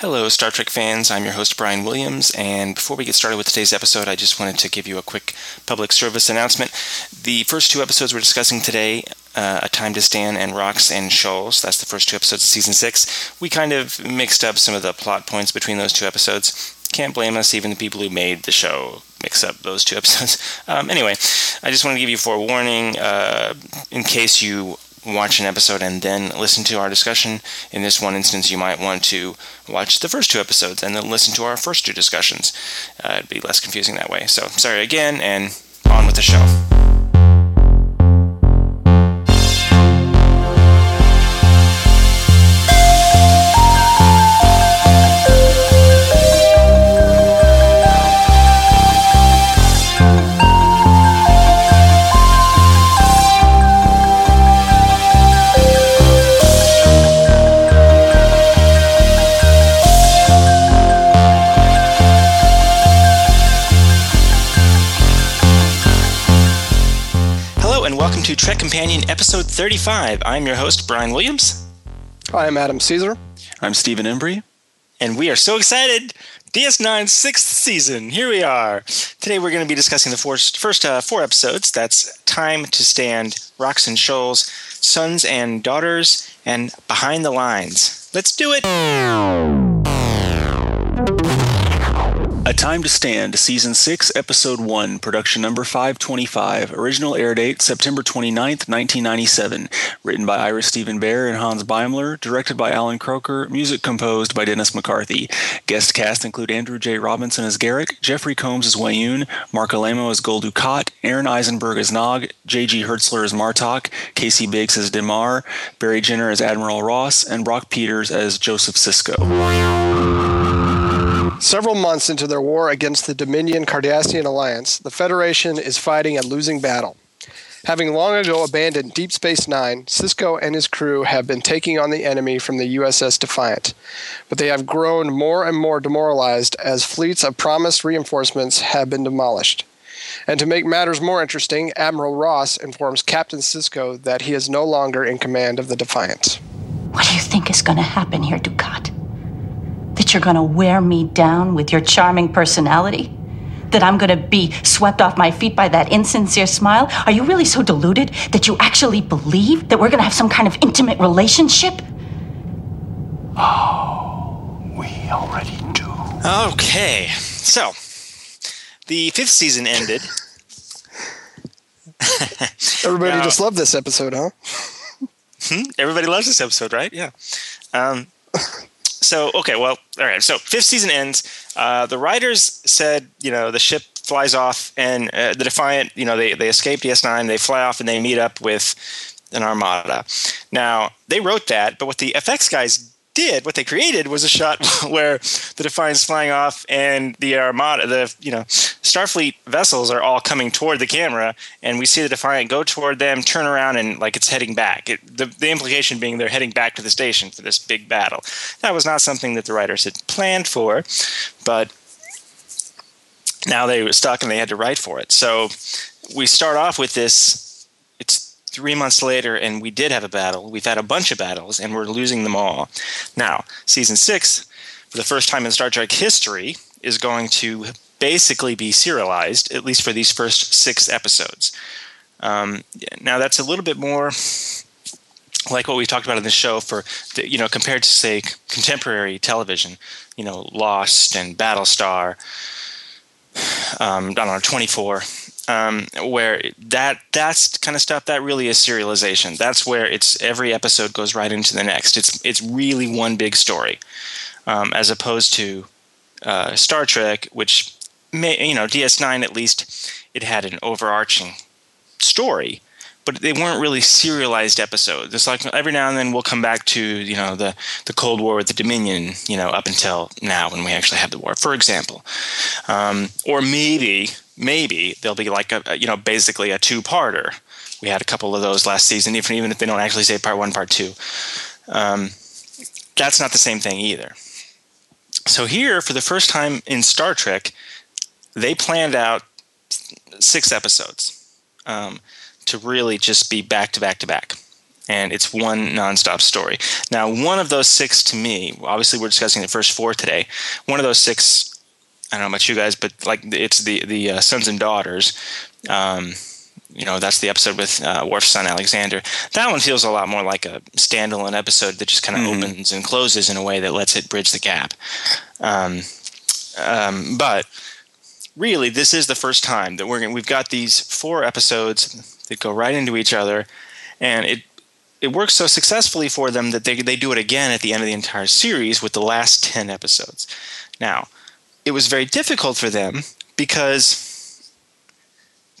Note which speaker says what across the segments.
Speaker 1: Hello, Star Trek fans. I'm your host, Brian Williams. And before we get started with today's episode, I just wanted to give you a quick public service announcement. The first two episodes we're discussing today, uh, A Time to Stand and Rocks and Shoals, that's the first two episodes of season six, we kind of mixed up some of the plot points between those two episodes. Can't blame us, even the people who made the show mix up those two episodes. Um, anyway, I just want to give you a forewarning uh, in case you watch an episode and then listen to our discussion. In this one instance, you might want to watch the first two episodes and then listen to our first two discussions. Uh, it'd be less confusing that way. So, sorry again, and on with the show. Companion episode 35. I'm your host, Brian Williams.
Speaker 2: I'm Adam Caesar.
Speaker 3: I'm Stephen Embry.
Speaker 1: And we are so excited! DS9's sixth season. Here we are. Today we're going to be discussing the first, first uh, four episodes. That's Time to Stand, Rocks and Shoals, Sons and Daughters, and Behind the Lines. Let's do it!
Speaker 3: A Time to Stand, Season 6, Episode 1, Production Number 525, Original air date September 29th, 1997. Written by Ira Steven Behr and Hans Beimler, directed by Alan Kroeker, music composed by Dennis McCarthy. Guest cast include Andrew J. Robinson as Garak, Jeffrey Combs as Weyoun, Marc Alaimo as Gul Dukat, Aron Eisenberg as Nog, J.G. Hertzler as Martok, Casey Biggs as Damar, Barry Jenner as Admiral Ross, and Brock Peters as Joseph Sisko.
Speaker 2: Several months into their war against the Dominion Cardassian alliance, the Federation is fighting a losing battle. Having long ago abandoned Deep Space Nine, Sisko and his crew have been taking on the enemy from the USS Defiant. But they have grown more and more demoralized as fleets of promised reinforcements have been demolished. And to make matters more interesting, Admiral Ross informs Captain Sisko that he is no longer in command of the Defiant.
Speaker 4: What do you think is going to happen here, Dukat? That you're gonna wear me down with your charming personality? That I'm gonna be swept off my feet by that insincere smile? Are you really so deluded that you actually believe that we're gonna have some kind of intimate relationship?
Speaker 5: Oh, we already do.
Speaker 1: Okay, so the fifth season ended.
Speaker 2: Everybody now, just loved this episode, huh?
Speaker 1: Hmm? Everybody loves this episode, right? Yeah. Um, so okay, well, all right. So fifth season ends. Uh, the writers said, you know, the ship flies off, and uh, the Defiant, you know, they they escape DS9. They fly off, and they meet up with an armada. Now they wrote that, but what the FX guys did, what they created was a shot where the Defiant's flying off and the Armada, the you know Starfleet vessels are all coming toward the camera, and we see the Defiant go toward them, turn around, and like it's heading back. It, the, the implication being they're heading back to the station for this big battle. That was not something that the writers had planned for, but now they were stuck and they had to write for it. So we start off with this three months later, and we did have a battle. We've had a bunch of battles, and we're losing them all. Now, season six, for the first time in Star Trek history, is going to basically be serialized, at least for these first six episodes. Um, now, that's a little bit more like what we talked about in the show for the, you know compared to say contemporary television you know lost and battlestar um, i don't know 24 um, where that that's kind of stuff that really is serialization. That's where it's every episode goes right into the next. It's it's really one big story, um, as opposed to uh, Star Trek, which may you know DS9 at least it had an overarching story, but they weren't really serialized episodes. It's like every now and then we'll come back to you know the the Cold War with the Dominion, you know, up until now when we actually have the war, for example, um, or maybe maybe they'll be like a, you know basically a two-parter. We had a couple of those last season, even even if they don't actually say part one, part two. Um, that's not the same thing either. So here, for the first time in Star Trek, they planned out six episodes um, to really just be back to back to back, and it's one nonstop story. Now, one of those six to me, obviously, we're discussing the first four today. One of those six, I don't know about you guys, but like it's the the uh, sons and daughters. Um, you know, that's the episode with uh, Worf's son Alexander. That one feels a lot more like a standalone episode that just kind of mm-hmm. opens and closes in a way that lets it bridge the gap. Um, um, but really, this is the first time that we're we've got these four episodes that go right into each other, and it it works so successfully for them that they they do it again at the end of the entire series with the last ten episodes. Now, it was very difficult for them because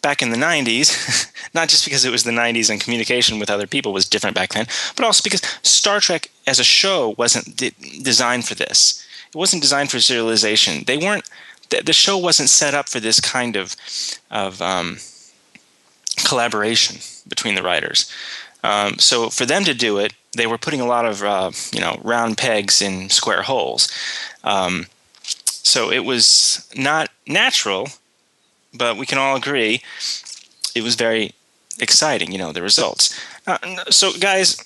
Speaker 1: back in the 90s, not just because it was the 90s and communication with other people was different back then, but also because Star Trek as a show wasn't de- designed for this. It wasn't designed for serialization. They weren't. The, the show wasn't set up for this kind of of um, collaboration between the writers. Um, so for them to do it, they were putting a lot of uh, you know round pegs in square holes. Um, so it was not natural but we can all agree it was very exciting, you know, the results. Uh, so, guys,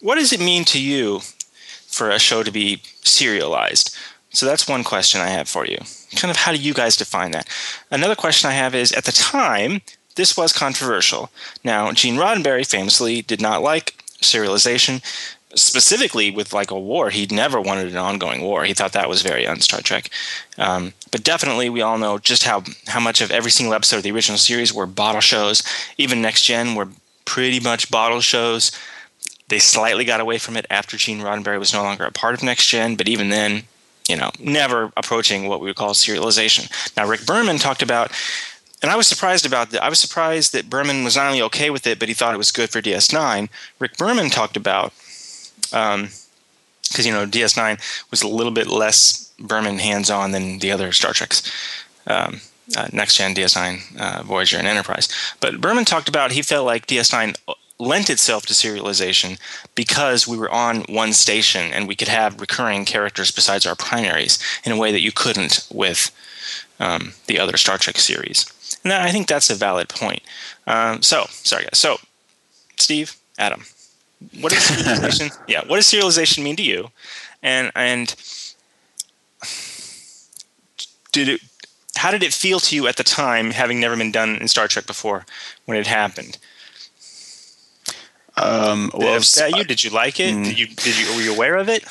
Speaker 1: what does it mean to you for a show to be serialized? So, that's one question I have for you. Kind of how do you guys define that? Another question I have is at the time, this was controversial. Now, Gene Roddenberry famously did not like serialization specifically with like a war, he never wanted an ongoing war. He thought that was very un Star Trek. Um, but definitely, we all know just how how much of every single episode of the original series were bottle shows. Even Next Gen were pretty much bottle shows. They slightly got away from it after Gene Roddenberry was no longer a part of Next Gen, but even then, you know, never approaching what we would call serialization. Now, Rick Berman talked about and I was surprised about that. I was surprised that Berman was not only okay with it, but he thought it was good for DS9. Rick Berman talked about because um, you know DS9 was a little bit less Berman hands-on than the other Star Treks. Um, uh, Next Gen, DS9, uh, Voyager, and Enterprise. But Berman talked about he felt like DS9 lent itself to serialization because we were on one station and we could have recurring characters besides our primaries in a way that you couldn't with um, the other Star Trek series. And I think that's a valid point. Um, so, sorry guys. So, Steve, Adam, what does serialization? yeah, what does serialization mean to you? And and did it? How did it feel to you at the time, having never been done in Star Trek before, when it happened?
Speaker 3: Um, well,
Speaker 1: did, that you? Did you like it? Mm, did you? Did you? Were you aware of it?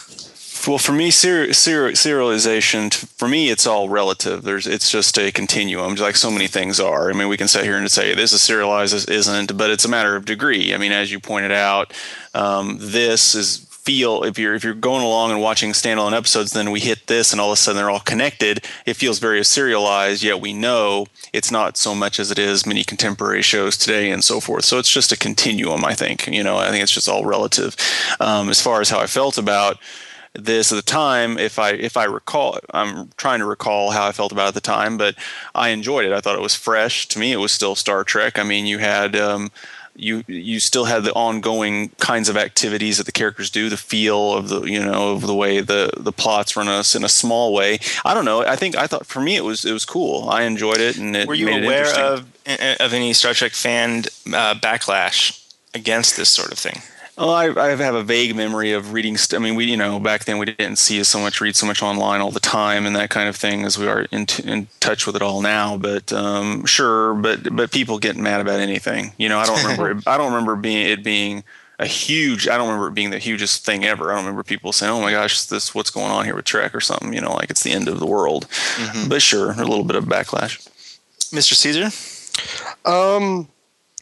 Speaker 3: Well, for me, ser- ser- serialization, for me, it's all relative. There's, it's just a continuum, like so many things are. I mean, we can sit here and say this is serialized, this isn't, but it's a matter of degree. I mean, as you pointed out, um, this is feel if you're if you're going along and watching standalone episodes then we hit this and all of a sudden they're all connected it feels very serialized yet we know it's not so much as it is many contemporary shows today and so forth so it's just a continuum i think you know i think it's just all relative um, as far as how i felt about this at the time if i if i recall i'm trying to recall how i felt about it at the time but i enjoyed it. I thought it was fresh. To me it was still star trek. I mean you had um, you you still had the ongoing kinds of activities that the characters do the feel of the you know of the way the the plots run us in a small way. I don't know. I think i thought for me it was it was cool. I enjoyed it and it
Speaker 1: were you aware of of any star trek fan uh, backlash against this sort of thing
Speaker 3: well, I, I have a vague memory of reading. St- I mean, we you know back then we didn't see so much, read so much online all the time, and that kind of thing as we are in, t- in touch with it all now. But um, sure, but but people getting mad about anything. You know, I don't remember. I don't remember being it being a huge. I don't remember it being the hugest thing ever. I don't remember people saying, "Oh my gosh, this what's going on here with Trek" or something. You know, like it's the end of the world. Mm-hmm. But sure, a little bit of backlash.
Speaker 1: Mr. Caesar.
Speaker 2: Um,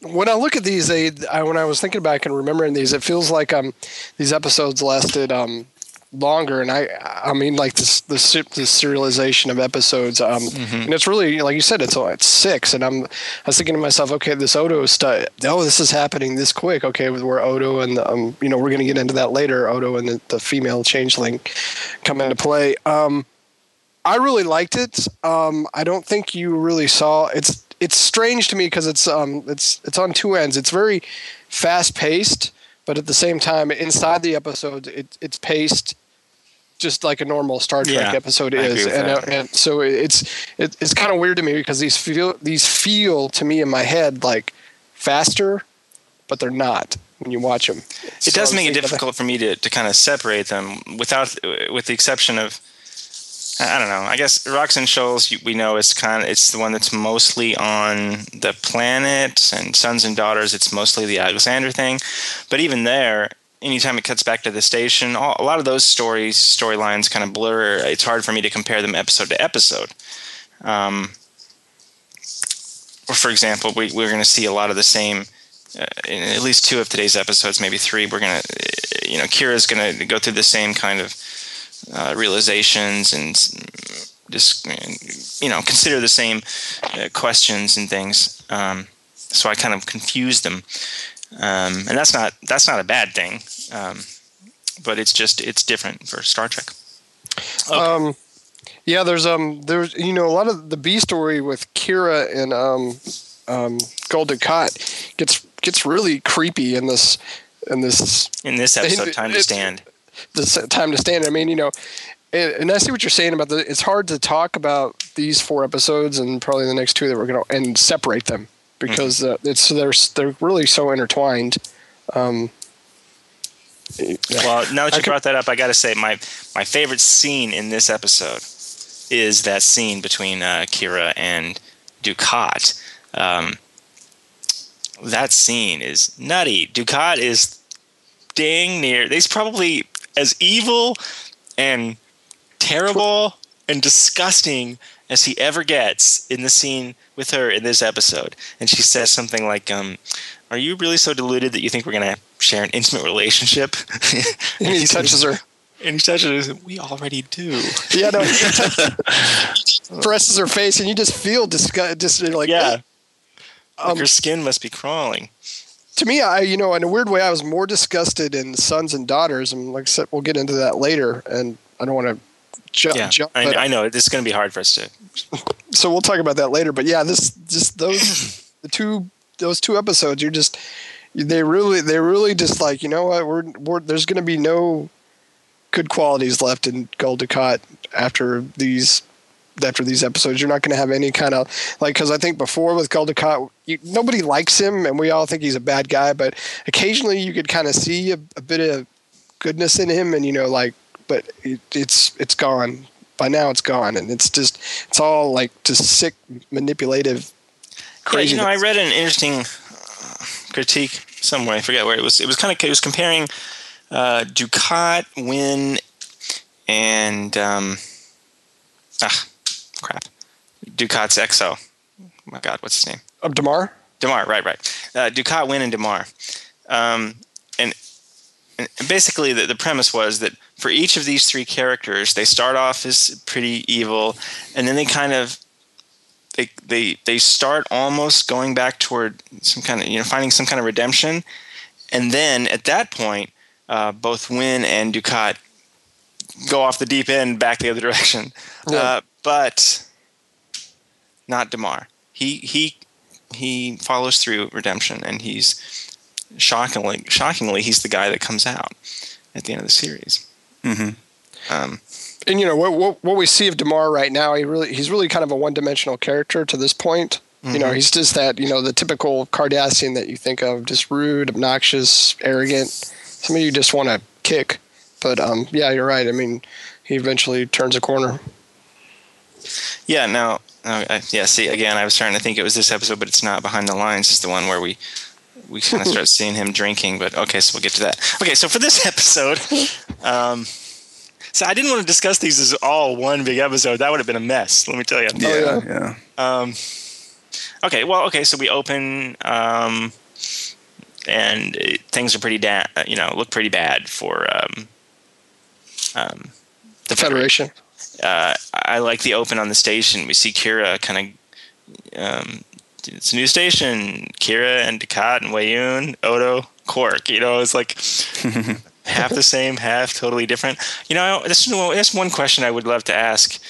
Speaker 2: when I look at these, they I, when I was thinking back and remembering these, it feels like um these episodes lasted um longer. And i i mean like this the serialization of episodes um mm-hmm. and it's really like you said it's it's six. And i'm i was thinking to myself okay this odo stuff oh this is happening this quick. Okay with where odo and um you know we're going to get into that later odo and the, the female changeling come into play. Um i really liked it. Um i don't think you really saw it's it's strange to me because it's um it's it's on two ends. It's very fast paced, but at the same time, inside the episode, it, it's paced just like a normal Star Trek yeah, episode is, and, uh, and so it's it, it's kind of weird to me because these feel these feel to me in my head like faster, but they're not. when you watch them.
Speaker 1: It does make it difficult for me to, to kind of separate them without, with the exception of, I don't know. I guess Rocks and Shoals we know it's kind of it's the one that's mostly on the planet, and Sons and Daughters, it's mostly the Alexander thing. But even there, anytime it cuts back to the station, all, a lot of those stories storylines kind of blur. It's hard for me to compare them episode to episode. Um, or for example, we, we're going to see a lot of the same. Uh, in at least two of today's episodes, maybe three, we're gonna, you know, Kira's gonna go through the same kind of uh, realizations and just, you know, consider the same uh, questions and things. Um, so I kind of confuse them, um, and that's not that's not a bad thing, um, but it's just it's different for Star Trek.
Speaker 2: Okay. Um, yeah, there's um there's you know a lot of the B story with Kira and um um Gul Dukat gets gets really creepy in this in this
Speaker 1: in this episode. time to stand.
Speaker 2: This time to stand. I mean, you know, and I see what you're saying about the. It's hard to talk about these four episodes and probably the next two that we're gonna and separate them because mm-hmm. uh, it's they're they're really so intertwined. Um.
Speaker 1: Well, now that you brought that up, I got to say my my favorite scene in this episode is that scene between uh, Kira and Dukat. Um, that scene is nutty. Dukat is dang near. He's probably as evil and terrible and disgusting as he ever gets in the scene with her in this episode. And she says something like, um, "Are you really so deluded that you think we're gonna share an intimate relationship?"
Speaker 2: and he touches her.
Speaker 1: And he touches her. We already do.
Speaker 2: Yeah, no. presses her face, and you just feel disgust. Just like
Speaker 1: yeah. Um, your skin must be crawling.
Speaker 2: To me, I you know, in a weird way, I was more disgusted in Sons and Daughters, and like I said, we'll get into that later. And I don't want to jump.
Speaker 1: Yeah,
Speaker 2: jump,
Speaker 1: I, I, know this is going to be hard for us to.
Speaker 2: so we'll talk about that later. But yeah, this just those the two those two episodes, you're just they really they really just like you know what we're, we're there's going to be no good qualities left in Dukat after these after these episodes. You're not going to have any kind of like because I think before with Gul you, nobody likes him, and we all think he's a bad guy. But occasionally, you could kind of see a, a, bit of goodness in him, and you know, like, but it, it's it's gone by now. It's gone, and it's just it's all like just sick, manipulative, crazy.
Speaker 1: Yeah, you know, I read an interesting uh, critique somewhere. I forget where it was. It was kind of it was comparing uh, Dukat, Winn, and um, ah, crap, Dukat's XO. Oh my God, what's his name?
Speaker 2: Of Demar.
Speaker 1: Damar, right, right. Uh, Dukat, Winn, and Damar, Um, and, and basically, the, the premise was that for each of these three characters, they start off as pretty evil, and then they kind of they they they start almost going back toward some kind of you know finding some kind of redemption, and then at that point, uh, both Winn and Dukat go off the deep end back the other direction. Yeah. Uh, but not Damar. He he he follows through redemption, and he's shockingly shockingly he's the guy that comes out at the end of the series.
Speaker 2: Mm-hmm. Um, and you know what, what, what we see of Damar right now, he really he's really kind of a one dimensional character to this point. Mm-hmm. You know, mm-hmm. he's just that you know the typical Cardassian that you think of, just rude, obnoxious, arrogant, Some of you just want to kick. But um, yeah, you're right. I mean, he eventually turns a corner.
Speaker 1: Yeah. Now, uh, yeah. See, again, I was trying to think it was this episode, but it's not. Behind the lines is the one where we we kind of start seeing him drinking. But okay, so we'll get to that. Okay, so for this episode, um, so I didn't want to discuss these as all one big episode. That would have been a mess. Let me tell you.
Speaker 2: Yeah, oh, yeah.
Speaker 1: yeah. Um, okay, well, okay, so we open, um, and it, things are pretty da- you know look pretty bad for um, um,
Speaker 2: the Federation. Federation
Speaker 1: uh, I like the open on the station. We see Kira kind of. Um, it's a new station. Kira and Dukat and Weyoun, Odo, Quark. You know, it's like half the same, half totally different. You know, this is one question I would love to ask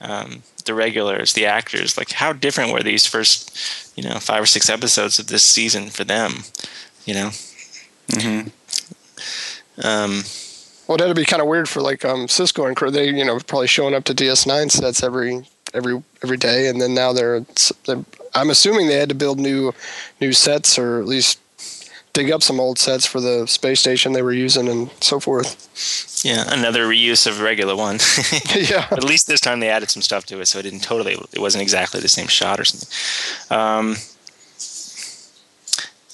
Speaker 1: um, the regulars, the actors. Like, how different were these first, you know, five or six episodes of this season for them? You know.
Speaker 2: Mm-hmm. Um, well, that'd be kind of weird for like um, Sisko and crew. They, you know, probably showing up to DS9 sets every every every day, and then now they're, they're. I'm assuming they had to build new new sets or at least dig up some old sets for the space station they were using and so forth.
Speaker 1: Yeah, another reuse of a regular one.
Speaker 2: yeah.
Speaker 1: At least this time they added some stuff to it, so it didn't totally. It wasn't exactly the same shot or something. Um,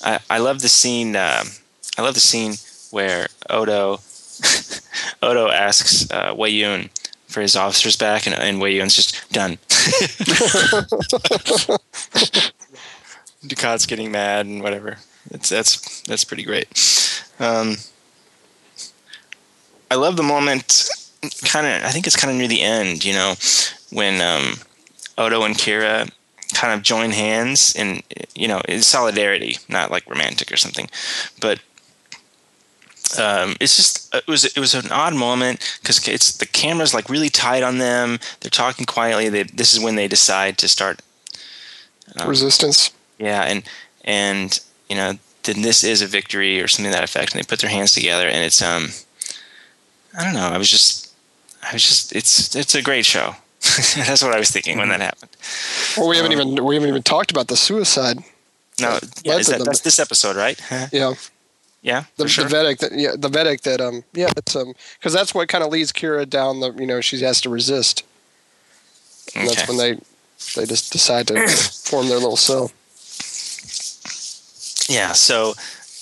Speaker 1: I I love the scene. Uh, I love the scene where Odo Odo asks uh, Weyoun for his officers back, and, and Weyoun's just done. Dukat's getting mad and whatever. It's that's that's pretty great. Um, I love the moment. Kind of, I think it's kind of near the end. You know, when um, Odo and Kira kind of join hands in you know in solidarity, not like romantic or something, but um, it's just it was it was an odd moment because it's the camera's like really tight on them. They're talking quietly. They, this is when they decide to start
Speaker 2: um, resistance.
Speaker 1: Yeah, and and you know then this is a victory or something to that effect. And they put their hands together, and it's um I don't know. I was just I was just it's it's a great show. That's what I was thinking when that happened.
Speaker 2: Well, we haven't um, even we haven't even talked about the suicide.
Speaker 1: No, yeah, that, that's this episode, right?
Speaker 2: yeah.
Speaker 1: Yeah,
Speaker 2: the,
Speaker 1: sure.
Speaker 2: the Vedek that yeah the Vedek that um yeah it's um because that's what kind of leads Kira down the you know she has to resist. And okay. that's when they they just decide to form their little cell.
Speaker 1: Yeah. So,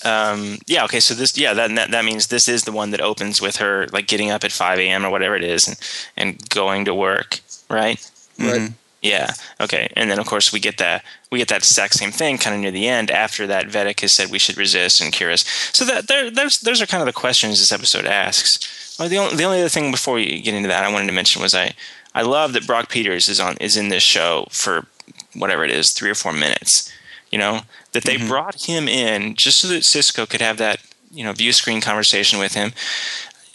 Speaker 1: um, yeah. Okay. So this, yeah, that, that that means this is the one that opens with her like getting up at five a.m. or whatever it is, and and going to work, right?
Speaker 2: Right. Mm-hmm.
Speaker 1: Yeah. Okay. And then of course we get that we get that exact same thing kind of near the end after that Vedek has said we should resist and cure us. So that there, those those are kind of the questions this episode asks. The only the only other thing before we get into that I wanted to mention was I I love that Brock Peters is on is in this show for whatever it is three or four minutes. You know that they mm-hmm. brought him in just so that Sisko could have that you know view screen conversation with him.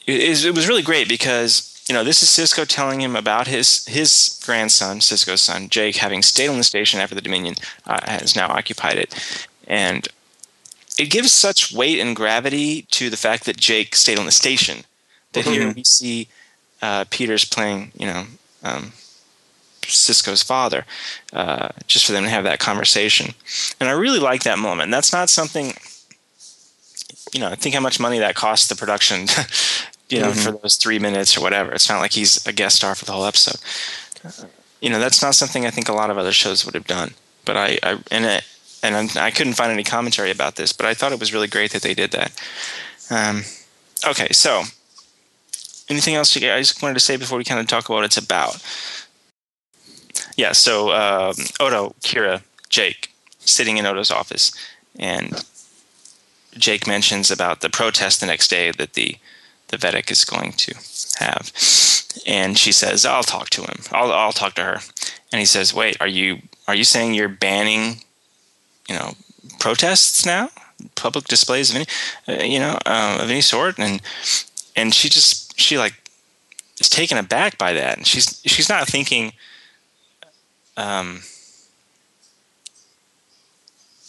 Speaker 1: It, it was really great because you know, this is Sisko telling him about his his grandson, Sisko's son, Jake, having stayed on the station after the Dominion uh, has now occupied it, and it gives such weight and gravity to the fact that Jake stayed on the station that mm-hmm. here we see uh, Peters playing, you know, um, Sisko's father, uh, just for them to have that conversation, and I really like that moment. That's not something you know, think how much money that cost the production you know, mm-hmm. for those three minutes or whatever. It's not like he's a guest star for the whole episode. You know, that's not something I think a lot of other shows would have done. But I, I and it, and I couldn't find any commentary about this, but I thought it was really great that they did that. Um, okay, so anything else you, I just wanted to say before we kind of talk about what it's about? Yeah, so um, Odo, Kira, Jake sitting in Odo's office, and Jake mentions about the protest the next day that the the Vedek is going to have. And she says, "I'll talk to him. I'll I'll talk to her." And he says, "Wait, are you are you saying you're banning, you know, protests now, public displays of any, uh, you know, uh, of any sort?" And and she just she like is taken aback by that, and she's she's not thinking. Um,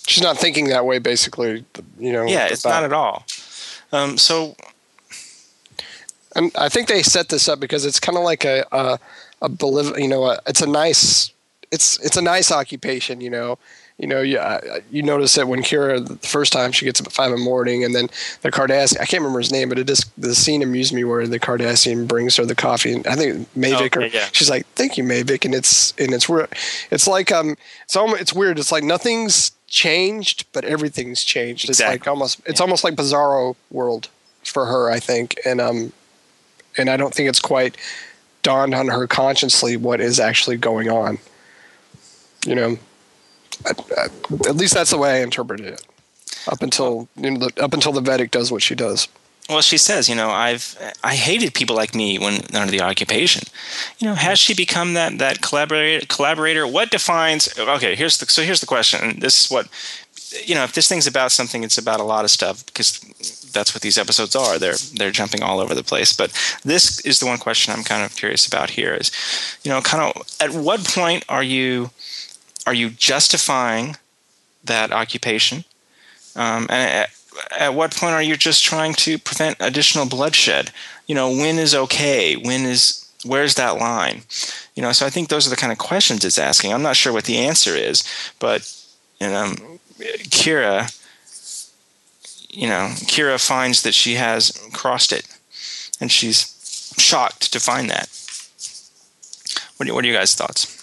Speaker 2: she's not thinking that way. Basically, you know.
Speaker 1: Yeah, it's not at all. Um, so
Speaker 2: and I think they set this up because it's kind of like a a, a you know, a, it's a nice it's it's a nice occupation, you know. You know, you, uh, you notice that when Kira the first time she gets up at five in the morning, and then the Cardassian I can't remember his name, but it just the scene amused me where the Cardassian brings her the coffee, and I think Mavic, oh, or yeah. she's like, "Thank you, Mavic," and it's and it's weird. It's like um, it's almost it's weird. It's like nothing's changed, but everything's changed. Exactly. It's like almost it's yeah. almost like Bizarro world for her, I think, and um, and I don't think it's quite dawned on her consciously what is actually going on. You know, at least that's the way I interpreted it. Up until you know, the, up until the Vedek does what she does.
Speaker 1: Well, she says, you know, I've I hated people like me when under the occupation. You know, has she become that that collaborator? Collaborator? What defines? Okay, here's the so here's the question. This is what you know. If this thing's about something, it's about a lot of stuff because that's what these episodes are. They're they're jumping all over the place. But this is the one question I'm kind of curious about here is, you know, kind of at what point are you are you justifying that occupation, um, and at, at what point are you just trying to prevent additional bloodshed? You know, when is okay? When is where's that line? You know, so I think those are the kind of questions it's asking. I'm not sure what the answer is, but you know, Kira you know, Kira finds that she has crossed it, and she's shocked to find that. What are, what are you guys' thoughts?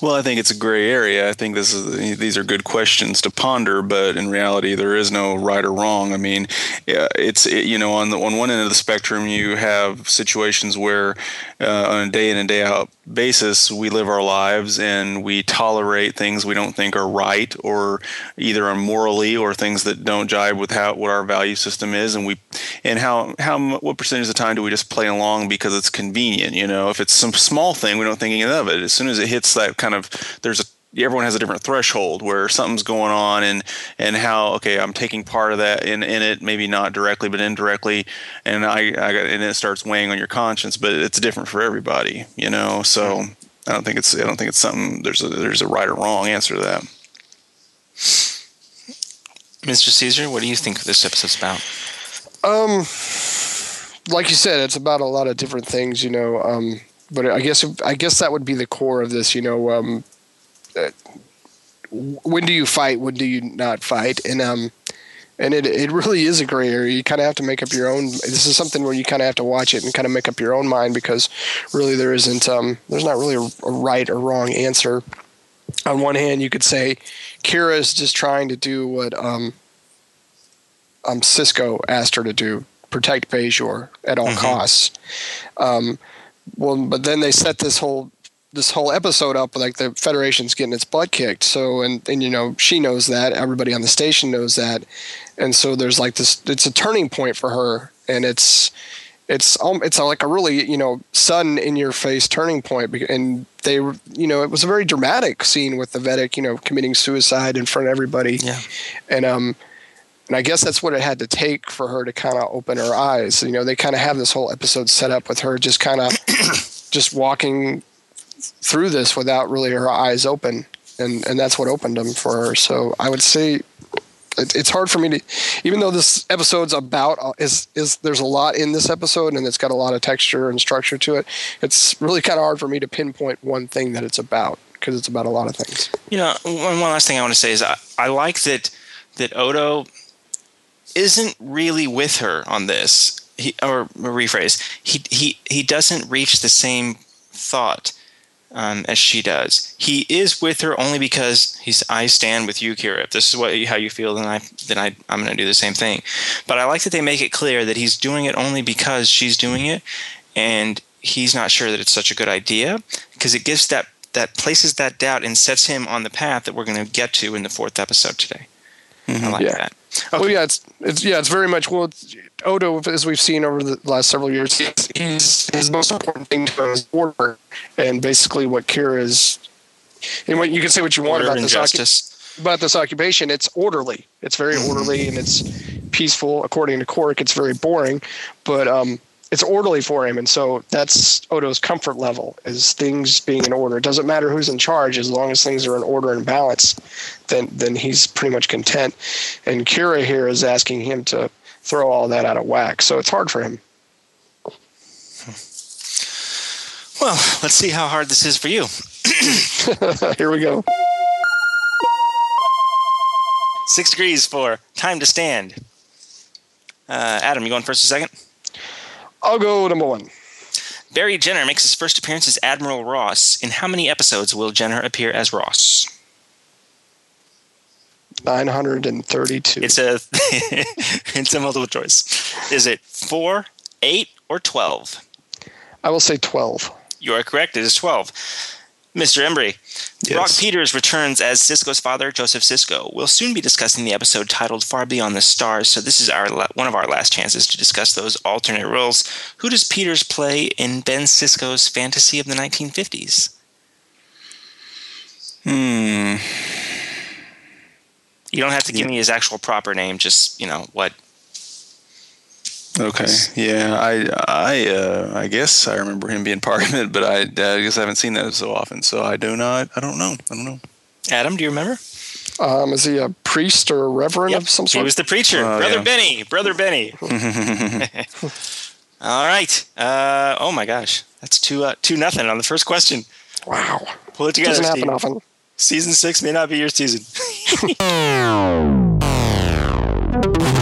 Speaker 3: Well, I think it's a gray area. I think this is these are good questions to ponder, but in reality, there is no right or wrong. I mean, it's it, you know on the on one end of the spectrum, you have situations where uh, on a day in and day out basis, we live our lives and we tolerate things we don't think are right or either are morally or things that don't jive with how what our value system is, and we and how how what percentage of the time do we just play along because it's convenient? You know, if it's some small thing, we don't think of it. As soon as it hits that kind of there's a everyone has a different threshold where something's going on and and how okay I'm taking part of that in in it maybe not directly but indirectly. And I, I got and it starts weighing on your conscience but it's different for everybody you know? So I don't think it's I don't think it's something there's a there's a right or wrong answer to that.
Speaker 1: Mr. Caesar what do you think this episode's about?
Speaker 2: Um like you said it's about a lot of different things you know um but I guess I guess that would be the core of this. You know, um, uh, when do you fight? When do you not fight? And um, and it it really is a gray area. You kind of have to make up your own. This is something where you kind of have to watch it and kind of make up your own mind because really there isn't um, there's not really a, a right or wrong answer. On one hand, you could say Kira is just trying to do what um, um, Sisko asked her to do, protect Bajor at all mm-hmm. costs. Um, well, but then they set this whole this whole episode up like the Federation's getting its butt kicked. So and and you know she knows that everybody on the station knows that, and so there's like this. It's a turning point for her, and it's it's um, it's like a really you know sudden in your face turning point and they you know it was a very dramatic scene with the Vedek you know committing suicide in front of everybody
Speaker 1: yeah
Speaker 2: and um and I guess that's what it had to take for her to kind of open her eyes. You know, they kind of have this whole episode set up with her just kind of just walking through this without really her eyes open, and and that's what opened them for her. So I would say it, it's hard for me to, even though this episode's about uh, is is there's a lot in this episode and it's got a lot of texture and structure to it. It's really kind of hard for me to pinpoint one thing that it's about because it's about a lot of things.
Speaker 1: You know, one, one last thing I want to say is I, I like that that Odo isn't really with her on this. He, or rephrase, he he he doesn't reach the same thought um, as she does. He is with her only because he's I stand with you, Kira. If this is what how you feel, then I then I I'm going to do the same thing. But I like that they make it clear that he's doing it only because she's doing it, and he's not sure that it's such a good idea because it gives that that places that doubt and sets him on the path that we're going to get to in the fourth episode today. Mm-hmm. I like yeah. that.
Speaker 2: Okay. Well, yeah, it's it's yeah, it's very much well. Odo, as we've seen over the last several years, he's, his most important thing to him is order, and basically what Kira is. And what you can say what you want
Speaker 1: order
Speaker 2: about this
Speaker 1: justice.
Speaker 2: about this occupation, it's orderly. It's very mm-hmm. orderly and it's peaceful. According to Quark, it's very boring, but um, it's orderly for him, and so that's Odo's comfort level is things being in order. It doesn't matter who's in charge as long as things are in order and balance. Then then he's pretty much content. And Kira here is asking him to throw all that out of whack, so it's hard for him.
Speaker 1: Well, let's see how hard this is for you.
Speaker 2: here we go.
Speaker 1: Six degrees for time to stand. Uh, Adam, you going first or second?
Speaker 2: I'll go number one.
Speaker 1: Barry Jenner makes his first appearance as Admiral Ross. In how many episodes will Jenner appear as Ross?
Speaker 2: 932.
Speaker 1: It's a it's a multiple choice. Is it 4, 8 or 12?
Speaker 2: I will say 12.
Speaker 1: You are correct. It is 12. Mr. Embry, yes. Brock Peters returns as Sisko's father, Joseph Sisko. We'll soon be discussing the episode titled Far Beyond the Stars, so this is our one of our last chances to discuss those alternate roles. Who does Peters play in Ben Sisko's fantasy of the 1950s?
Speaker 3: Hmm.
Speaker 1: You don't have to give me his actual proper name, just, you know, what
Speaker 3: Okay. Yeah, I I uh, I guess I remember him being part of it, but I, I guess I haven't seen that so often, so I do not. I don't know. I don't know.
Speaker 1: Adam, do you remember?
Speaker 2: Um, is he a priest or a reverend
Speaker 1: yep.
Speaker 2: of some sort?
Speaker 1: He was the preacher, uh, brother yeah. Benny, brother Benny. All right. Uh, oh my gosh, that's two uh, two nothing on the first question.
Speaker 2: Wow.
Speaker 1: Pull it together.
Speaker 2: Doesn't
Speaker 1: happen
Speaker 2: Steve. often.
Speaker 1: Season six may not be your season.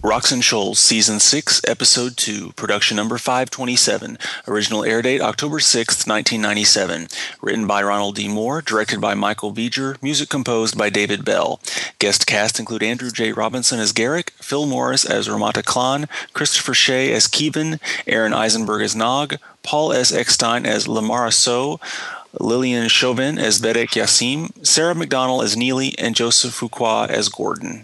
Speaker 3: Rocks and Shoals, Season 6, Episode 2, Production Number 527. Original air date October 6, 1997. Written by Ronald D. Moore, directed by Michael Vejar, music composed by David Bell. Guest cast include Andrew J. Robinson as Garak, Phil Morris as Remata'Klan, Christopher Shea as Keevan, Aron Eisenberg as Nog, Paul S. Eckstein as Limara'Son, Lillian Chauvin as Vedek Yassim, Sarah MacDonnell as Neela, and Joseph Fuqua as Gordon.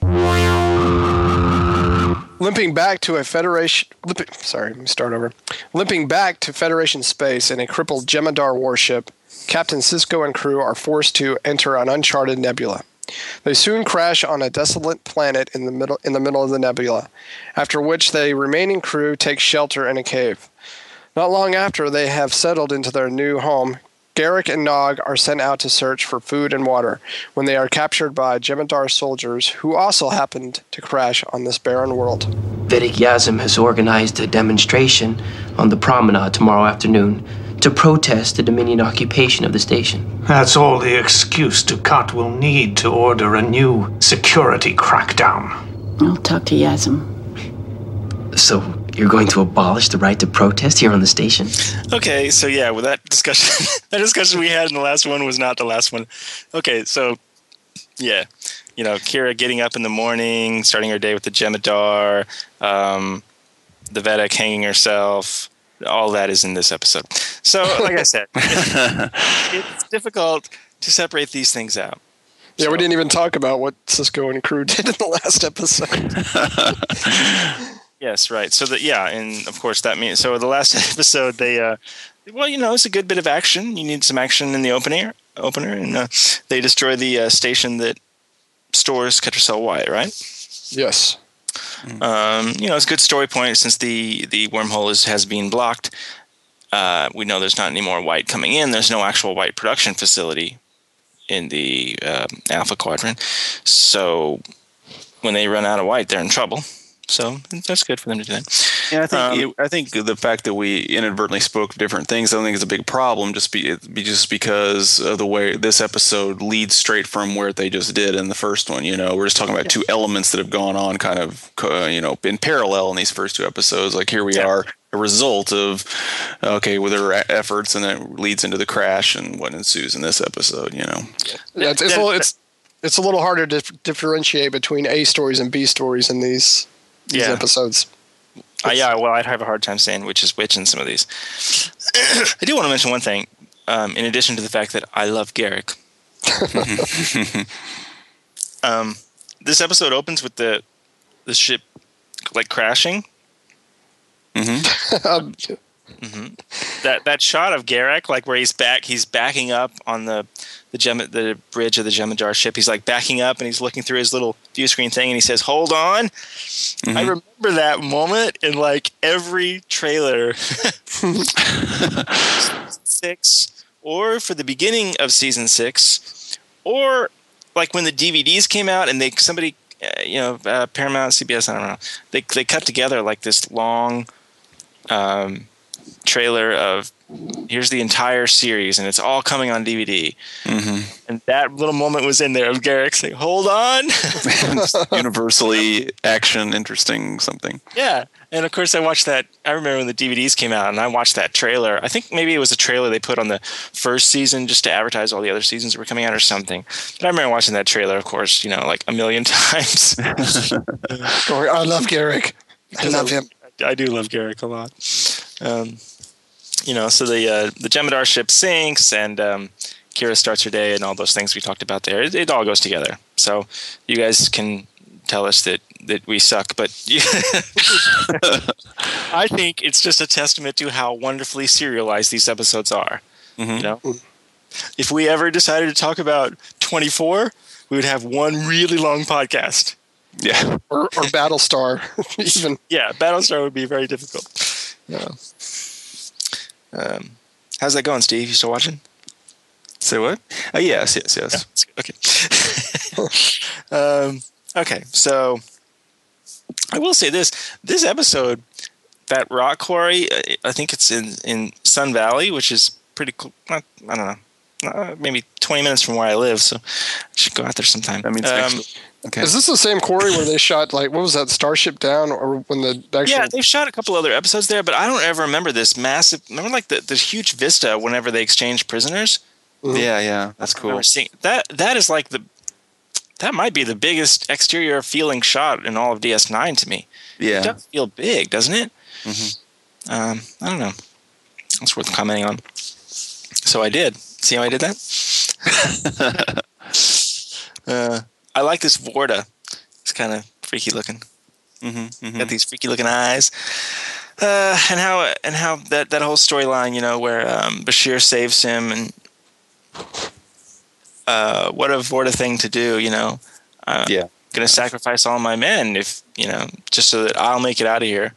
Speaker 2: Limping back to a Federation. Limping, sorry, let me start over. Limping back to Federation space in a crippled Jem'Hadar warship, Captain Sisko and crew are forced to enter an uncharted nebula. They soon crash on a desolate planet in the middle in the middle of the nebula, after which the remaining crew take shelter in a cave. Not long after they have settled into their new home, Garak and Nog are sent out to search for food and water when they are captured by Jem'Hadar soldiers who also happened to crash on this barren world.
Speaker 6: Vedek Yassim has organized a demonstration on the promenade tomorrow afternoon to protest the Dominion occupation of the station.
Speaker 5: That's all the excuse Dukat will need to order a new security crackdown.
Speaker 4: I'll talk to Yassim.
Speaker 6: So, you're going to abolish the right to protest here on the station?
Speaker 1: Okay, so yeah, with that discussion, that discussion we had in the last one was not the last one. Okay, so yeah, you know, Kira getting up in the morning, starting her day with the Jem'Hadar, um, the Vedek hanging herself. All that is in this episode. So, like I said, it's difficult to separate these things out.
Speaker 2: Yeah, we didn't even talk about what Sisko and crew did in the last episode.
Speaker 1: Yes, right. So that yeah, and of course that means so the last episode they uh well, you know, it's a good bit of action. You need some action in the opener opener and uh, they destroy the uh, station that stores Ketracel White, right?
Speaker 2: yes.
Speaker 1: Um, you know, it's a good story point since the the wormhole is has been blocked. Uh, we know there's not any more white coming in. There's no actual white production facility in the um Alpha Quadrant. So when they run out of white, they're in trouble. So that's good for them to do that.
Speaker 3: Yeah, I think
Speaker 1: Um,
Speaker 3: it, I think the fact that we inadvertently spoke different things, I don't think is a big problem. Just be, be just because of the way this episode leads straight from where they just did in the first one. You know, we're just talking about two elements that have gone on kind of uh, you know in parallel in these first two episodes. Like here we
Speaker 1: Yeah.
Speaker 3: are, a result of okay with their efforts, and then it leads into the crash and what ensues in this episode. You know,
Speaker 2: Yeah, it's, it's, a little, it's it's a little harder to differentiate between A stories and B stories in these these
Speaker 1: Yeah.
Speaker 2: episodes.
Speaker 1: Uh, yeah, well, I'd have a hard time saying which is which in some of these. I do want to mention one thing. Um, in addition to the fact that I love Garak, um, this episode opens with the the ship like crashing.
Speaker 2: Um,
Speaker 1: That that shot of Garak, like where he's back, he's backing up on the the gem the bridge of the Jem'Hadar ship. He's like backing up and he's looking through his little view screen thing, and he says, "Hold on." I remember that moment in like every trailer six, or for the beginning of season six, or like when the DVDs came out and they somebody, uh, you know, uh, Paramount, CBS, I don't know, they they cut together like this long um, trailer of here's the entire series and it's all coming on DVD. Mm-hmm. And that little moment was in there of Garak saying, "Hold on."
Speaker 3: universally action, interesting something.
Speaker 1: Yeah, and of course I watched that. I remember when the DVDs came out, and I watched that trailer. I think maybe it was a trailer they put on the first season just to advertise all the other seasons that were coming out or something. But I remember watching that trailer, of course, you know, like a million times.
Speaker 2: I love Garak. I love him.
Speaker 1: I do love Garak a lot. Um, you know, so the uh, the Jem'Hadar ship sinks, and um, Kira starts her day, and all those things we talked about there. It, it all goes together. So you guys can tell us that that we suck, but I think it's just a testament to how wonderfully serialized these episodes are. You know, if we ever decided to talk about twenty four, we would have one really long podcast.
Speaker 3: Yeah.
Speaker 2: Or, or Battlestar, even.
Speaker 1: Yeah, Battlestar would be very difficult. Yeah. Um, how's that going, Steve? You still watching?
Speaker 3: Say what? Oh, yes, yes, yes.
Speaker 1: Yeah, okay. um, okay, so I will say this: this episode, that rock quarry, uh, I think it's in in Sun Valley, which is pretty cool. Not, I don't know, uh, maybe 20 minutes from where I live, so I should go out there sometime.
Speaker 3: That means
Speaker 1: Um.
Speaker 3: Okay.
Speaker 2: Is this the same quarry where they shot like what was that Starship Down or when the actual
Speaker 1: yeah, they've shot a couple other episodes there, but I don't ever remember this massive. Remember, like the, the huge vista whenever they exchange prisoners.
Speaker 3: yeah, yeah, that's cool.
Speaker 1: seeing that. That is like the that might be the biggest exterior feeling shot in all of DS9 to me.
Speaker 3: Yeah, it
Speaker 1: does feel big, doesn't it?
Speaker 3: Mhm.
Speaker 1: Um, I don't know. That's worth commenting on. So I did. See how I did that? uh, I like this Vorta. It's kind of freaky looking.
Speaker 3: hmm hmm
Speaker 1: Got these freaky looking eyes. Uh, and how and how that, that whole storyline, you know, where um, Bashir saves him and uh, what a Vorta thing to do, you know. Uh,
Speaker 3: Yeah.
Speaker 1: gonna sacrifice all my men if you know just so that I'll make it out of here.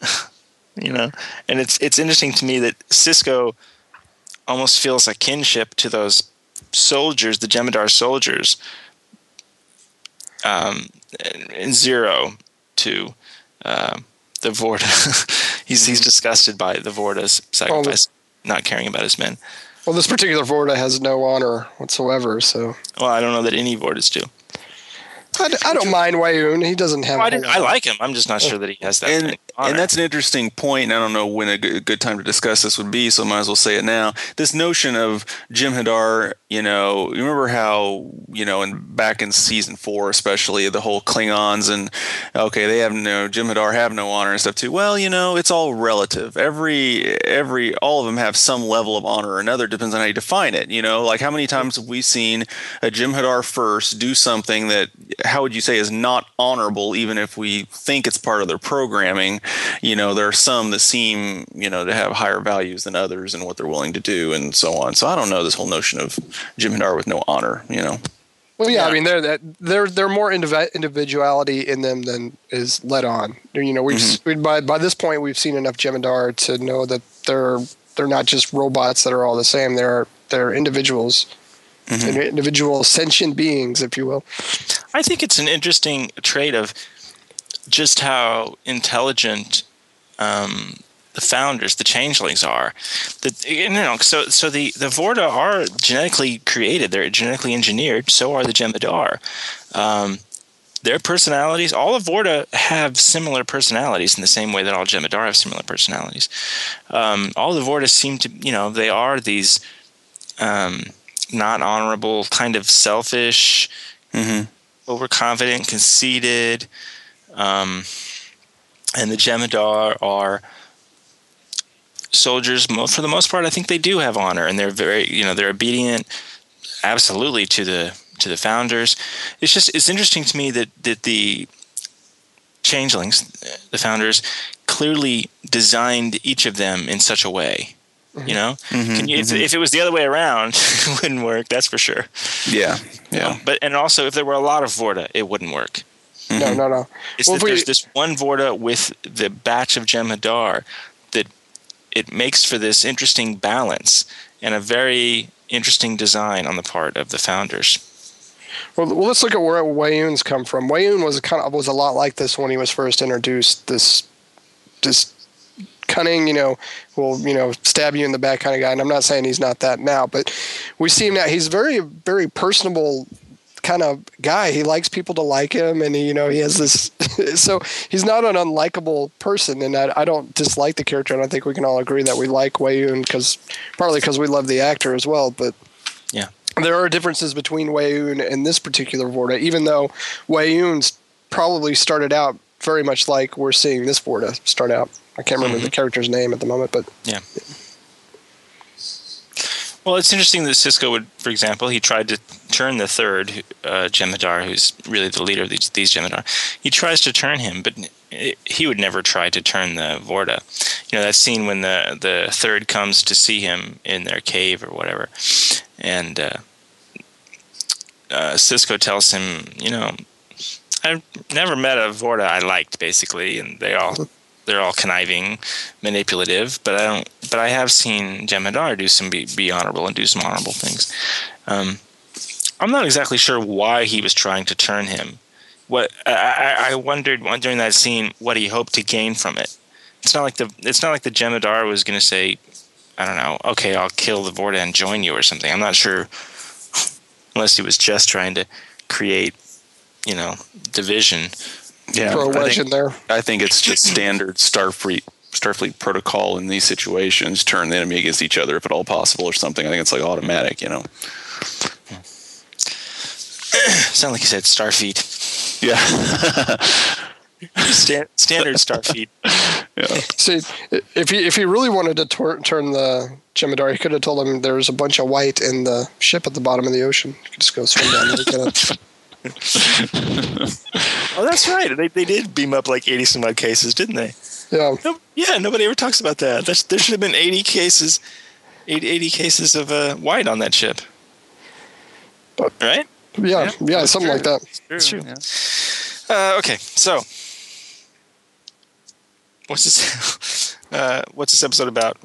Speaker 1: you know, and it's it's interesting to me that Sisko almost feels a kinship to those soldiers, the Jem'Hadar soldiers. Um, and zero to uh, the Vorta. he's he's disgusted by the Vorta's sacrifice, not caring about his men.
Speaker 2: Well, this particular Vorta has no honor whatsoever, so
Speaker 1: Well, I don't know that any Vortas do.
Speaker 2: I, d- I don't mind Weyoun. He doesn't have.
Speaker 1: Well, I,
Speaker 2: a
Speaker 1: I like him. I'm just not sure that he has that.
Speaker 3: and
Speaker 1: kind honor.
Speaker 3: and that's an interesting point. And I don't know when a good, good time to discuss this would be, so I might as well say it now. This notion of Jem'Hadar, you know, you remember how you know, in back in season four, especially the whole Klingons and okay, they have no Jem'Hadar have no honor and stuff too. Well, you know, it's all relative. Every every all of them have some level of honor or another. Depends on how you define it. You know, like how many times have we seen a Jem'Hadar first do something that how would you say is not honorable, even if we think it's part of their programming. You know, there are some that seem, you know, to have higher values than others and what they're willing to do and so on. So I don't know this whole notion of Jem'Hadar with no honor, you know.
Speaker 2: Well, yeah,
Speaker 1: Yeah.
Speaker 2: I mean, they're that they're they're more individuality in them than is let on. You know, we've
Speaker 1: Mm-hmm.
Speaker 2: by by this point we've seen enough Jem'Hadar to know that they're they're not just robots that are all the same. They're they're individuals,
Speaker 1: Mm-hmm.
Speaker 2: individual sentient beings, if you will.
Speaker 1: I think it's an interesting trait of just how intelligent um, the founders, the changelings, are. That you know, so so the the Vorta are genetically created. They're genetically engineered. So are the Jem'Hadar. Um, their personalities, all of Vorta have similar personalities in the same way that all Jem'Hadar have similar personalities. Um, all the Vorta seem to, you know, they are these um, not honorable, kind of selfish,
Speaker 3: Mm-hmm.
Speaker 1: overconfident, conceited, um, and the Jem'Hadar are soldiers. For the most part, I think they do have honor, and they're very, you know, they're obedient, absolutely to the to the founders. It's just it's interesting to me that that the changelings, the founders, clearly designed each of them in such a way. Mm-hmm. You know, mm-hmm, Can you, if, mm-hmm. if it was the other way around, it wouldn't work. That's for sure.
Speaker 3: Yeah. Yeah.
Speaker 1: But and also, if there were a lot of Vorta, it wouldn't work.
Speaker 2: No, mm-hmm. no, no.
Speaker 1: It's
Speaker 2: Well,
Speaker 1: that
Speaker 2: we-
Speaker 1: there's this one Vorta with the batch of Jem'Hadar that it makes for this interesting balance and a very interesting design on the part of the founders.
Speaker 2: Well, well, let's look at where Weyoun's come from. Weyoun was a kind of was a lot like this when he was first introduced. This, this cunning, you know, will you know stab you in the back kind of guy. And I'm not saying he's not that now, but we see him now. He's very, very personable kind of guy. He likes people to like him, and he, you know he has this. so he's not an unlikable person, and I, I don't dislike the character. And I think we can all agree that we like Weyoun because partly because we love the actor as well, but
Speaker 1: Yeah.
Speaker 2: there are differences between Weyoun and this particular Vorta, even though Weyoun's probably started out very much like we're seeing this Vorta start out. I can't remember the mm-hmm. character's name at the moment, but
Speaker 1: Yeah. Well, it's interesting that Sisko would, for example, he tried to turn the third uh, Jem'Hadar, who's really the leader of these, these Jem'Hadar. He tries to turn him, but it, he would never try to turn the Vorta. You know that scene when the the third comes to see him in their cave or whatever, and uh, uh, Sisko tells him, you know, I've never met a Vorta I liked, basically, and they all they're all conniving, manipulative. But I don't. But I have seen Jem'Hadar do some be, be honorable and do some honorable things. Um, I'm not exactly sure why he was trying to turn him. What I, I I wondered during that scene what he hoped to gain from it. It's not like the it's not like the Jem'Hadar was going to say, I don't know. Okay, I'll kill the Vorta and join you or something. I'm not sure. Unless he was just trying to create, you know, division.
Speaker 3: Yeah,
Speaker 2: Throw a
Speaker 3: I
Speaker 2: wedge
Speaker 3: think,
Speaker 2: in there.
Speaker 3: I think it's just standard Starfleet Starfleet protocol in these situations. Turn the enemy against each other if at all possible, or something. I think it's like automatic. You know.
Speaker 1: Sound like you said Starfleet.
Speaker 3: Yeah.
Speaker 1: Stan- standard Starfeet.
Speaker 2: See, if he if he really wanted to tor- turn the Jem'Hadar, he could have told him there was a bunch of white in the ship at the bottom of the ocean. You could just go swim down there. and Get it.
Speaker 1: Oh, that's right. They, they did beam up like 80 some odd cases, didn't they?
Speaker 2: Yeah,
Speaker 1: No, yeah, nobody ever talks about that. That's, there should have been 80 cases, 80, 80 cases of uh, white on that ship.
Speaker 2: But-
Speaker 1: right?
Speaker 2: yeah, yeah, something like that.
Speaker 1: That's true. Uh, okay, so what's this? Uh, what's this episode about?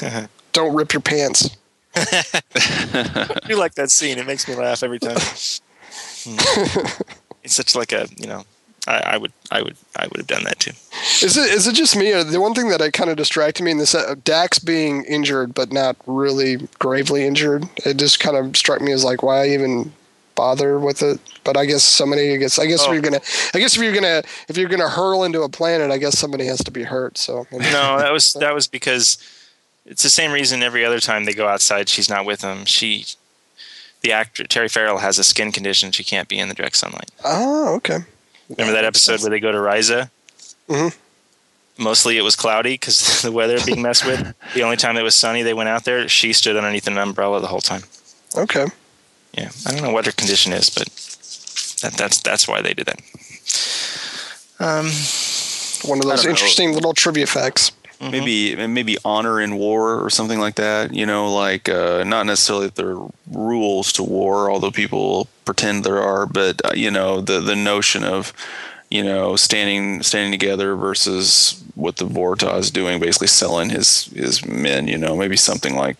Speaker 2: Don't rip your pants.
Speaker 1: I do like that scene. It makes me laugh every time. Hmm. it's such like a you know. I, I would, I would, I would have done that too.
Speaker 2: Is it is it just me? Or the one thing that I kind of distracted me in this uh, Dax being injured, but not really gravely injured. It just kind of struck me as like, why even bother with it? But I guess somebody, I guess, I guess
Speaker 1: Oh.
Speaker 2: if you're gonna, I guess if you're gonna, if you're gonna hurl into a planet, I guess somebody has to be hurt. So
Speaker 1: No, that was that was because it's the same reason every other time they go outside, she's not with them. She, the actor Terry Farrell has a skin condition; she can't be in the direct sunlight.
Speaker 2: Oh, okay.
Speaker 1: Remember that episode where they go to Risa?
Speaker 2: Mhm.
Speaker 1: Mostly it was cloudy because the weather being messed with. The only time it was sunny, they went out there. She stood underneath an umbrella the whole time.
Speaker 2: Okay.
Speaker 1: Yeah, I don't know what her condition is, but that, that's that's why they did that. Um,
Speaker 2: One of those
Speaker 3: don't know.
Speaker 2: interesting little trivia facts.
Speaker 3: Maybe maybe honor in war or something like that you know like uh, not necessarily that there are rules to war although people pretend there are but uh, you know the the notion of you know standing standing together versus what the Vorta is doing basically selling his his men you know maybe something like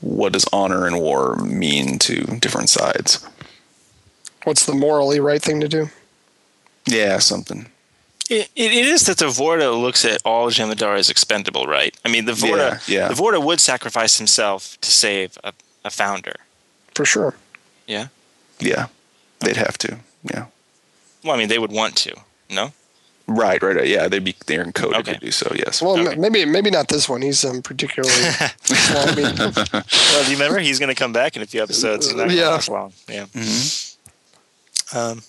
Speaker 3: what does honor in war mean to different sides?
Speaker 2: What's the morally right thing to do?
Speaker 3: yeah something
Speaker 1: it, it is that the Vorta looks at all Jem'Hadar as expendable, right? I mean, the Vorta,
Speaker 3: Yeah, yeah.
Speaker 1: the Vorta would sacrifice himself to save a, a founder.
Speaker 2: For sure.
Speaker 1: Yeah.
Speaker 3: yeah they'd have to yeah
Speaker 1: Well, I mean, they would want to. No.
Speaker 3: right right right. yeah they'd be they're encoded
Speaker 1: Okay.
Speaker 3: to do so yes
Speaker 2: Well,
Speaker 1: Okay.
Speaker 2: maybe maybe not this one. He's um, particularly slimy.
Speaker 1: Well, do you remember he's going to come back in a few episodes? He's not gonna
Speaker 2: Yeah.
Speaker 1: last long. Yeah. Um,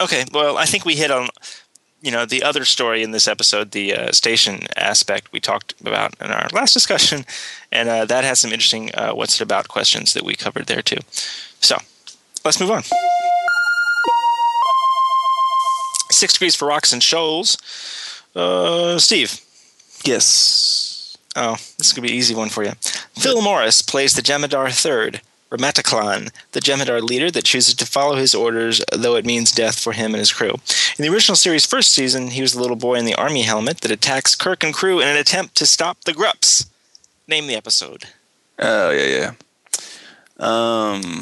Speaker 1: okay. Well, I think we hit on, you know, the other story in this episode, the uh, station aspect we talked about in our last discussion, and uh, that has some interesting uh, "what's it about" questions that we covered there too. So, let's move on. Six degrees for rocks and shoals. Uh, Steve.
Speaker 3: yes
Speaker 1: Oh, this is going to be an easy one for you. Phil Morris plays the Jem'Hadar Third, Remata'Klan, the Jem'Hadar leader that chooses to follow his orders, though it means death for him and his crew. In the original series' first season, he was the little boy in the army helmet that attacks Kirk and crew in an attempt to stop the Grups. Name the episode.
Speaker 3: Oh yeah, yeah. Um,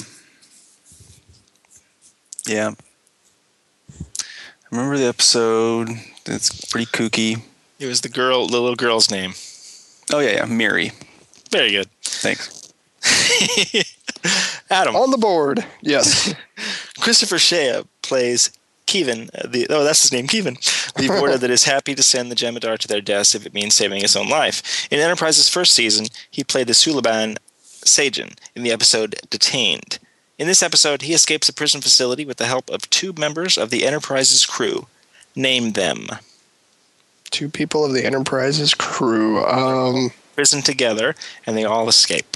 Speaker 3: yeah. I remember the episode. It's pretty kooky.
Speaker 1: It was the girl, the little girl's name.
Speaker 3: Oh yeah, yeah. Mary.
Speaker 1: Very good.
Speaker 3: Thanks.
Speaker 1: Adam.
Speaker 2: On the board. Yes.
Speaker 1: Christopher Shea plays Keevan. The, oh, that's his name, Keevan. The Vorta that is happy to send the Jem'Hadar to their deaths if it means saving his own life. In Enterprise's first season, he played the Suliban Sajen in the episode Detained. In this episode, he escapes a prison facility with the help of two members of the Enterprise's crew. Name them.
Speaker 2: Two people of the Enterprise's crew. Um,
Speaker 1: Prison together, and they all escape.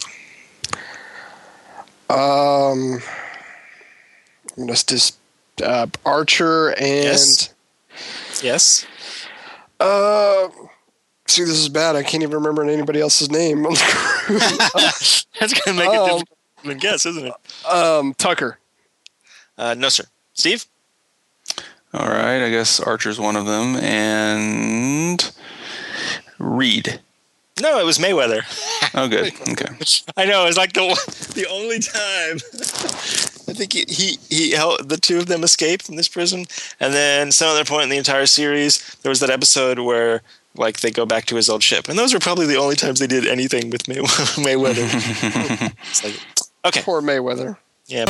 Speaker 2: Um, I'm just just uh, Archer and
Speaker 1: Yes. Yes?
Speaker 2: uh. See, this is bad. I can't even remember anybody else's name on the crew.
Speaker 1: That's going to make it
Speaker 2: Um,
Speaker 1: difficult to guess, isn't it?
Speaker 2: um, Tucker.
Speaker 1: Uh, no, sir. Steve?
Speaker 3: All right. I guess Archer's one of them, and Reed.
Speaker 1: No, it was Mayweather.
Speaker 3: Oh, good. Okay.
Speaker 1: I know it's like the the only time I think he, he he helped the two of them escape from this prison, and then some other point in the entire series there was that episode where like they go back to his old ship, and those were probably the only times they did anything with May- Mayweather. it's like, okay,
Speaker 2: Poor Mayweather.
Speaker 1: yeah,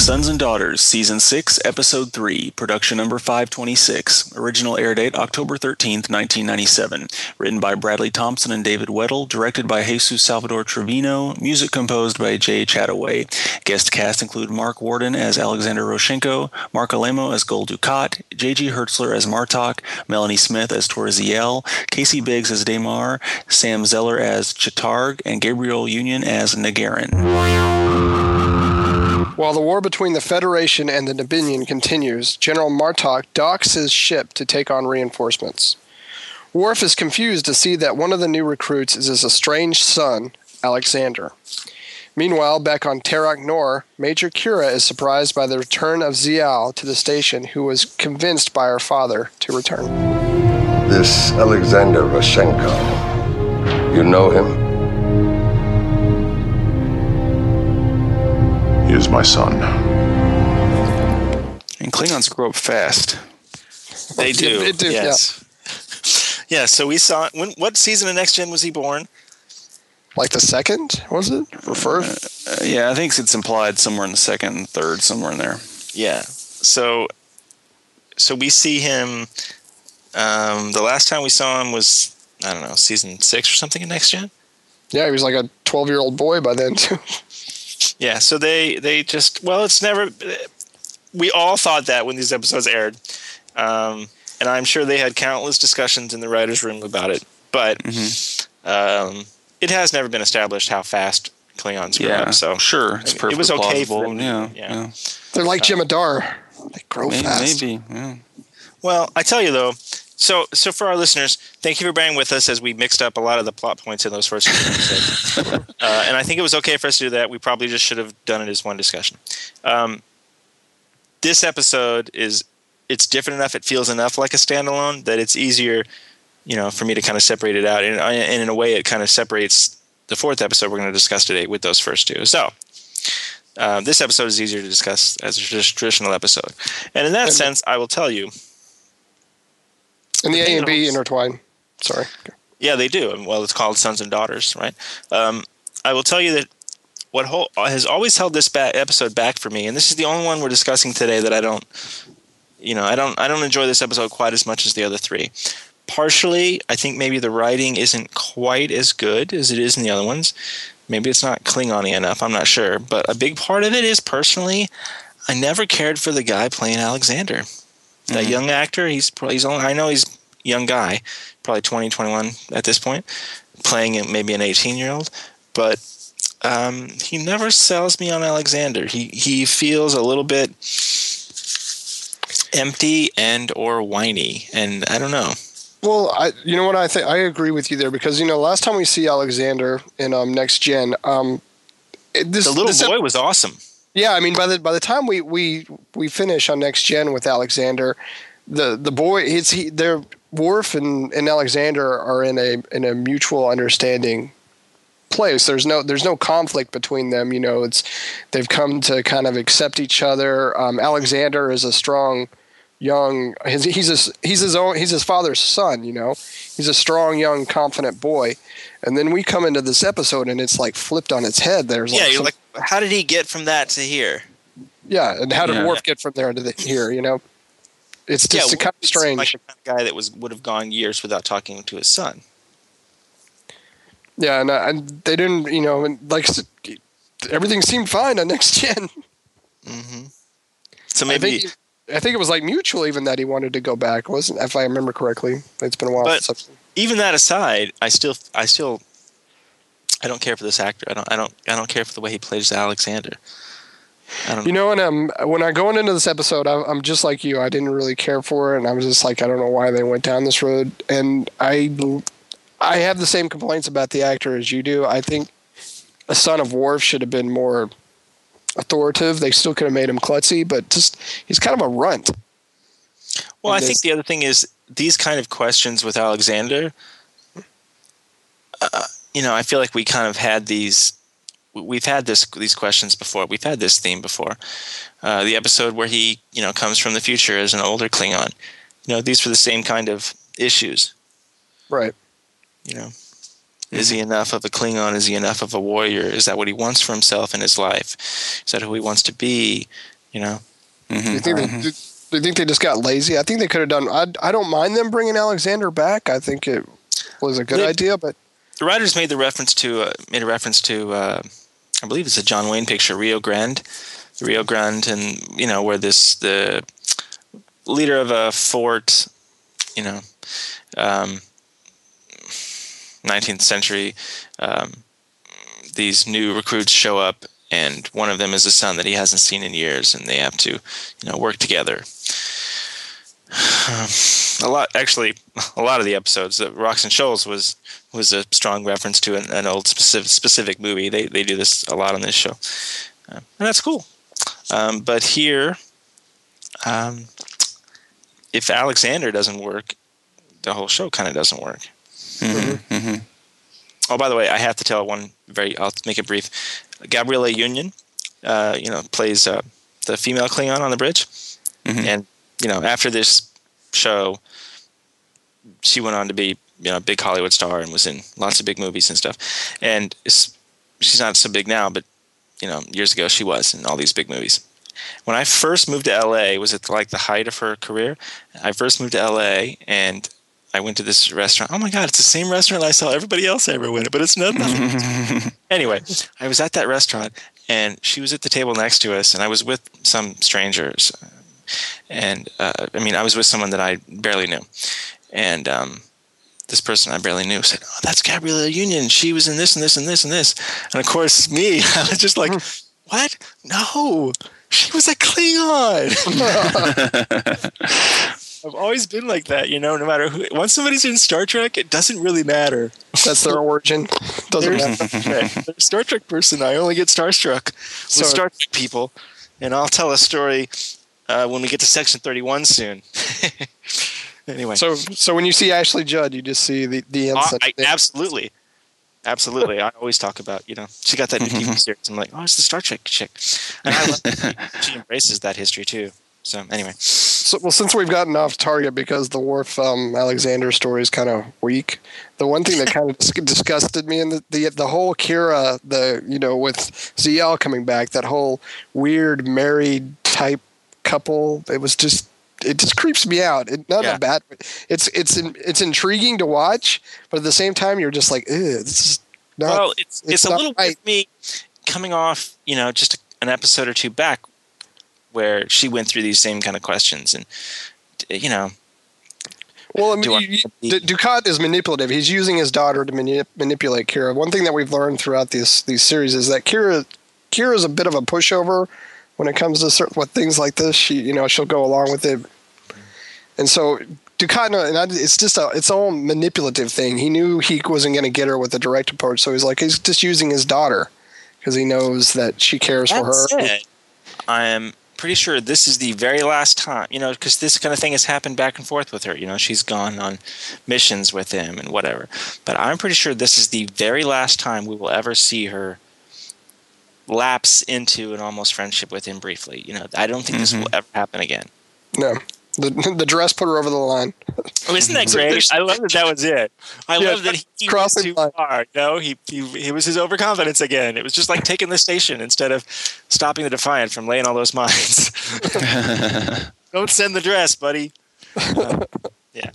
Speaker 3: Sons and Daughters, Season 6, Episode 3, Production Number 526. Original air date October 13th, 1997. Written by Bradley Thompson and David Weddle. Directed by Jesus Salvador Trevino. Music composed by Jay Chattaway. Guest cast include Marc Worden as Alexander Rozhenko, Marc Alaimo as Gul Dukat, J.G. Hertzler as Martok, Melanie Smith as Tora Ziyal, Casey Biggs as Damar, Sam Zeller as Ch'Targh, and Gabrielle Union as N'Garen.
Speaker 2: While the war between the Federation and the Dominion continues, General Martok docks his ship to take on reinforcements. Worf is confused to see that one of the new recruits is his estranged son, Alexander. Meanwhile, back on Terok Nor, Major Kira is surprised by the return of Ziyal to the station, who was convinced by her father to return.
Speaker 7: This Alexander Rozhenko. You know him?
Speaker 8: Is my son.
Speaker 3: And Klingons grow up fast.
Speaker 1: they do.
Speaker 2: They do,
Speaker 1: yes. yeah. So we saw when what season of Next Gen was he born?
Speaker 2: Like the second, was it? Or first?
Speaker 3: Uh, yeah, I think it's implied somewhere in the second and third, somewhere in there.
Speaker 1: Yeah. So, so we see him. Um, the last time we saw him was I don't know season six or something in Next Gen.
Speaker 2: Yeah, he was like a 12 year old boy by then, too.
Speaker 1: Yeah. So they they just well, it's never. We all thought that when these episodes aired, um, and I'm sure they had countless discussions in the writers' room about it. But um, it has never been established how fast Klingons grow
Speaker 3: Yeah,
Speaker 1: up. So
Speaker 3: sure, it's
Speaker 1: it was okay
Speaker 3: plausible.
Speaker 1: for him to-
Speaker 3: yeah,
Speaker 1: yeah.
Speaker 3: yeah.
Speaker 2: They're like Jem'Hadar. They grow
Speaker 3: Maybe,
Speaker 2: fast.
Speaker 3: maybe. Yeah.
Speaker 1: Well, I tell you though, so so for our listeners, thank you for bearing with us as we mixed up a lot of the plot points in those first few episodes. uh, and I think it was okay for us to do that. We probably just should have done it as one discussion. Um, this episode is it's different enough. It feels enough like a standalone that it's easier, you know, for me to kind of separate it out. And, and in a way, it kind of separates the fourth episode we're going to discuss today with those first two. So. Uh, this episode is easier to discuss as a traditional episode, and in that sense, I will tell you
Speaker 2: And the A and B intertwine. Sorry.
Speaker 1: Yeah, they do. Well, it's called Sons and Daughters, right? Um, I will tell you that what whole, has always held this episode back for me, and this is the only one we're discussing today that I don't, you know, I don't, I don't enjoy this episode quite as much as the other three. Partially, I think maybe the writing isn't quite as good as it is in the other ones. Maybe it's not Klingon-y enough. I'm not sure, but a big part of it is personally, I never cared for the guy playing Alexander. That young actor, he's probably he's only, I know he's young guy, probably 20, 21 at this point, playing maybe an 18 year old, but um, he never sells me on Alexander. He he feels a little bit empty and or whiny, and I don't know.
Speaker 2: Well, I you know what I think I agree with you there because you know last time we see Alexander in um, Next Gen, um, this
Speaker 1: The little
Speaker 2: this ep-
Speaker 1: boy was awesome.
Speaker 2: Yeah, I mean by the by the time we we we finish on Next Gen with Alexander, the the boy it's he they're Worf and, and Alexander are in a in a mutual understanding place. There's no there's no conflict between them. You know, it's they've come to kind of accept each other. Um, Alexander is a strong young his, he's his, he's his own he's his father's son you know he's a strong young confident boy and then we come into this episode and it's like flipped on its head there's
Speaker 1: Yeah,
Speaker 2: like,
Speaker 1: you're like, how did he get from that to here?
Speaker 2: yeah and how did
Speaker 3: Yeah.
Speaker 2: Worf get from there to the, here you know it's
Speaker 1: Yeah,
Speaker 2: just kind of strange
Speaker 1: Like the kind of guy that was would have gone years without talking to his son.
Speaker 2: yeah and, uh, and they didn't you know and like everything seemed fine on next gen
Speaker 1: So
Speaker 2: I
Speaker 1: maybe
Speaker 2: think I think it was like mutual even that he wanted to go back wasn't if I remember correctly it's been a while
Speaker 1: But-
Speaker 2: since I've-
Speaker 1: even that aside, I still, I still, I don't care for this actor. I don't, I don't, I don't care for the way he plays Alexander. I don't.
Speaker 2: You know, and um, when I going into this episode, I, I'm just like you. I didn't really care for it, and I was just like, I don't know why they went down this road. And I, I have the same complaints about the actor as you do. I think a son of Worf should have been more authoritative. They still could have made him klutzy, but just he's kind of a runt.
Speaker 1: well, I think the other thing is these kind of questions with Alexander. Uh, you know, I feel like we kind of had these. We've had this these questions before. We've had this theme before. Uh, the episode where he, you know, comes from the future as an older Klingon. You know, these were the same kind of issues.
Speaker 2: Right.
Speaker 1: You know, is he enough of a Klingon? Is he enough of a warrior? Is that what he wants for himself in his life? Is that who he wants to be? You know,
Speaker 2: Do you think they, do, do you think they just got lazy? I think they could have done. I, I don't mind them bringing Alexander back. I think it was a good
Speaker 1: They-
Speaker 2: idea, but
Speaker 1: the writers made the reference to uh, made a reference to uh, I believe it's a John Wayne picture, Rio Grande, Rio Grande, and you know where this the leader of a fort, you know, um, 19th century, um, these new recruits show up, and one of them is a son that he hasn't seen in years, and they have to, you know, work together. A lot, actually, a lot of the episodes. Uh, Rocks and Shoals was was a strong reference to an, an old specific specific movie. They they do this a lot on this show, uh, and that's cool. Um, but here, um, if Alexander doesn't work, the whole show kind of doesn't work. Oh, by the way, I have to tell one very. I'll make it brief. Gabrielle Union, uh, you know, plays uh, the female Klingon on the bridge, and you know, after this show, she went on to be you know a big Hollywood star and was in lots of big movies and stuff. And she's not so big now, but you know, years ago she was in all these big movies. When I first moved to LA, was it like the height of her career? I first moved to LA and I went to this restaurant. Oh my God, it's the same restaurant I saw everybody else ever went, to, but it's nothing. anyway, I was at that restaurant and she was at the table next to us, and I was with some strangers. And uh, I mean, I was with someone that I barely knew. And um, this person I barely knew said, Oh, that's Gabrielle Union. She was in this and this and this and this. And of course, me, I was just like, What? No, she was a Klingon. I've always been like that, you know, no matter who. Once somebody's in Star Trek, it doesn't really matter.
Speaker 2: that's their origin. Doesn't matter.
Speaker 1: okay, Star Trek person. I only get starstruck with
Speaker 2: So-
Speaker 1: Star Trek people, and I'll tell a story uh, when we get to Section 31 soon. anyway,
Speaker 2: So, so when you see Ashley Judd, you just see the the
Speaker 1: Uh. I, absolutely, absolutely. I always talk about you know she got that new TV series. I'm like, oh, it's the Star Trek chick, and I love she embraces that history too. So anyway,
Speaker 2: So, well, since we've gotten off target because the Worf um, Alexander story is kind of weak, the one thing that kind of dis- disgusted me and the, the the whole Kira, the you know with Ziyal coming back, that whole weird married type couple, it was just it just creeps me out. It, not
Speaker 1: Yeah.
Speaker 2: a bad. It's it's in, it's intriguing to watch, but at the same time, you're just like, this is not.
Speaker 1: well, it's it's,
Speaker 2: it's
Speaker 1: a little
Speaker 2: right.
Speaker 1: with me coming off, you know, just an episode or two back where she went through these same kind of questions and you know
Speaker 2: Well, I mean,
Speaker 1: Do
Speaker 2: you, you, D- Dukat is manipulative. He's using his daughter to mani- manipulate Kira. One thing that we've learned throughout these these series is that Kira Kira is a bit of a pushover when it comes to certain what things like this. She, you know, she'll go along with it, and so Ducatno, and I, it's just a it's all manipulative thing. He knew he wasn't going to get her with a direct approach, so he's like he's just using his daughter because he knows that she cares for her.
Speaker 1: I am pretty sure this is the very last time, you know, because this kind of thing has happened back and forth with her. You know, she's gone on missions with him and whatever. But I'm pretty sure this is the very last time we will ever see her lapse into an almost friendship with him briefly. You know, I don't think this will ever happen again.
Speaker 2: No, the the dress put her over the line.
Speaker 1: Oh, isn't that great? I love that that was it. I
Speaker 2: Yeah,
Speaker 1: love that he, he went
Speaker 2: crossing
Speaker 1: too
Speaker 2: line.
Speaker 1: far. No, he, he he was his overconfidence again. It was just like taking the station instead of stopping the Defiant from laying all those mines. Don't send the dress, buddy. Uh, yeah.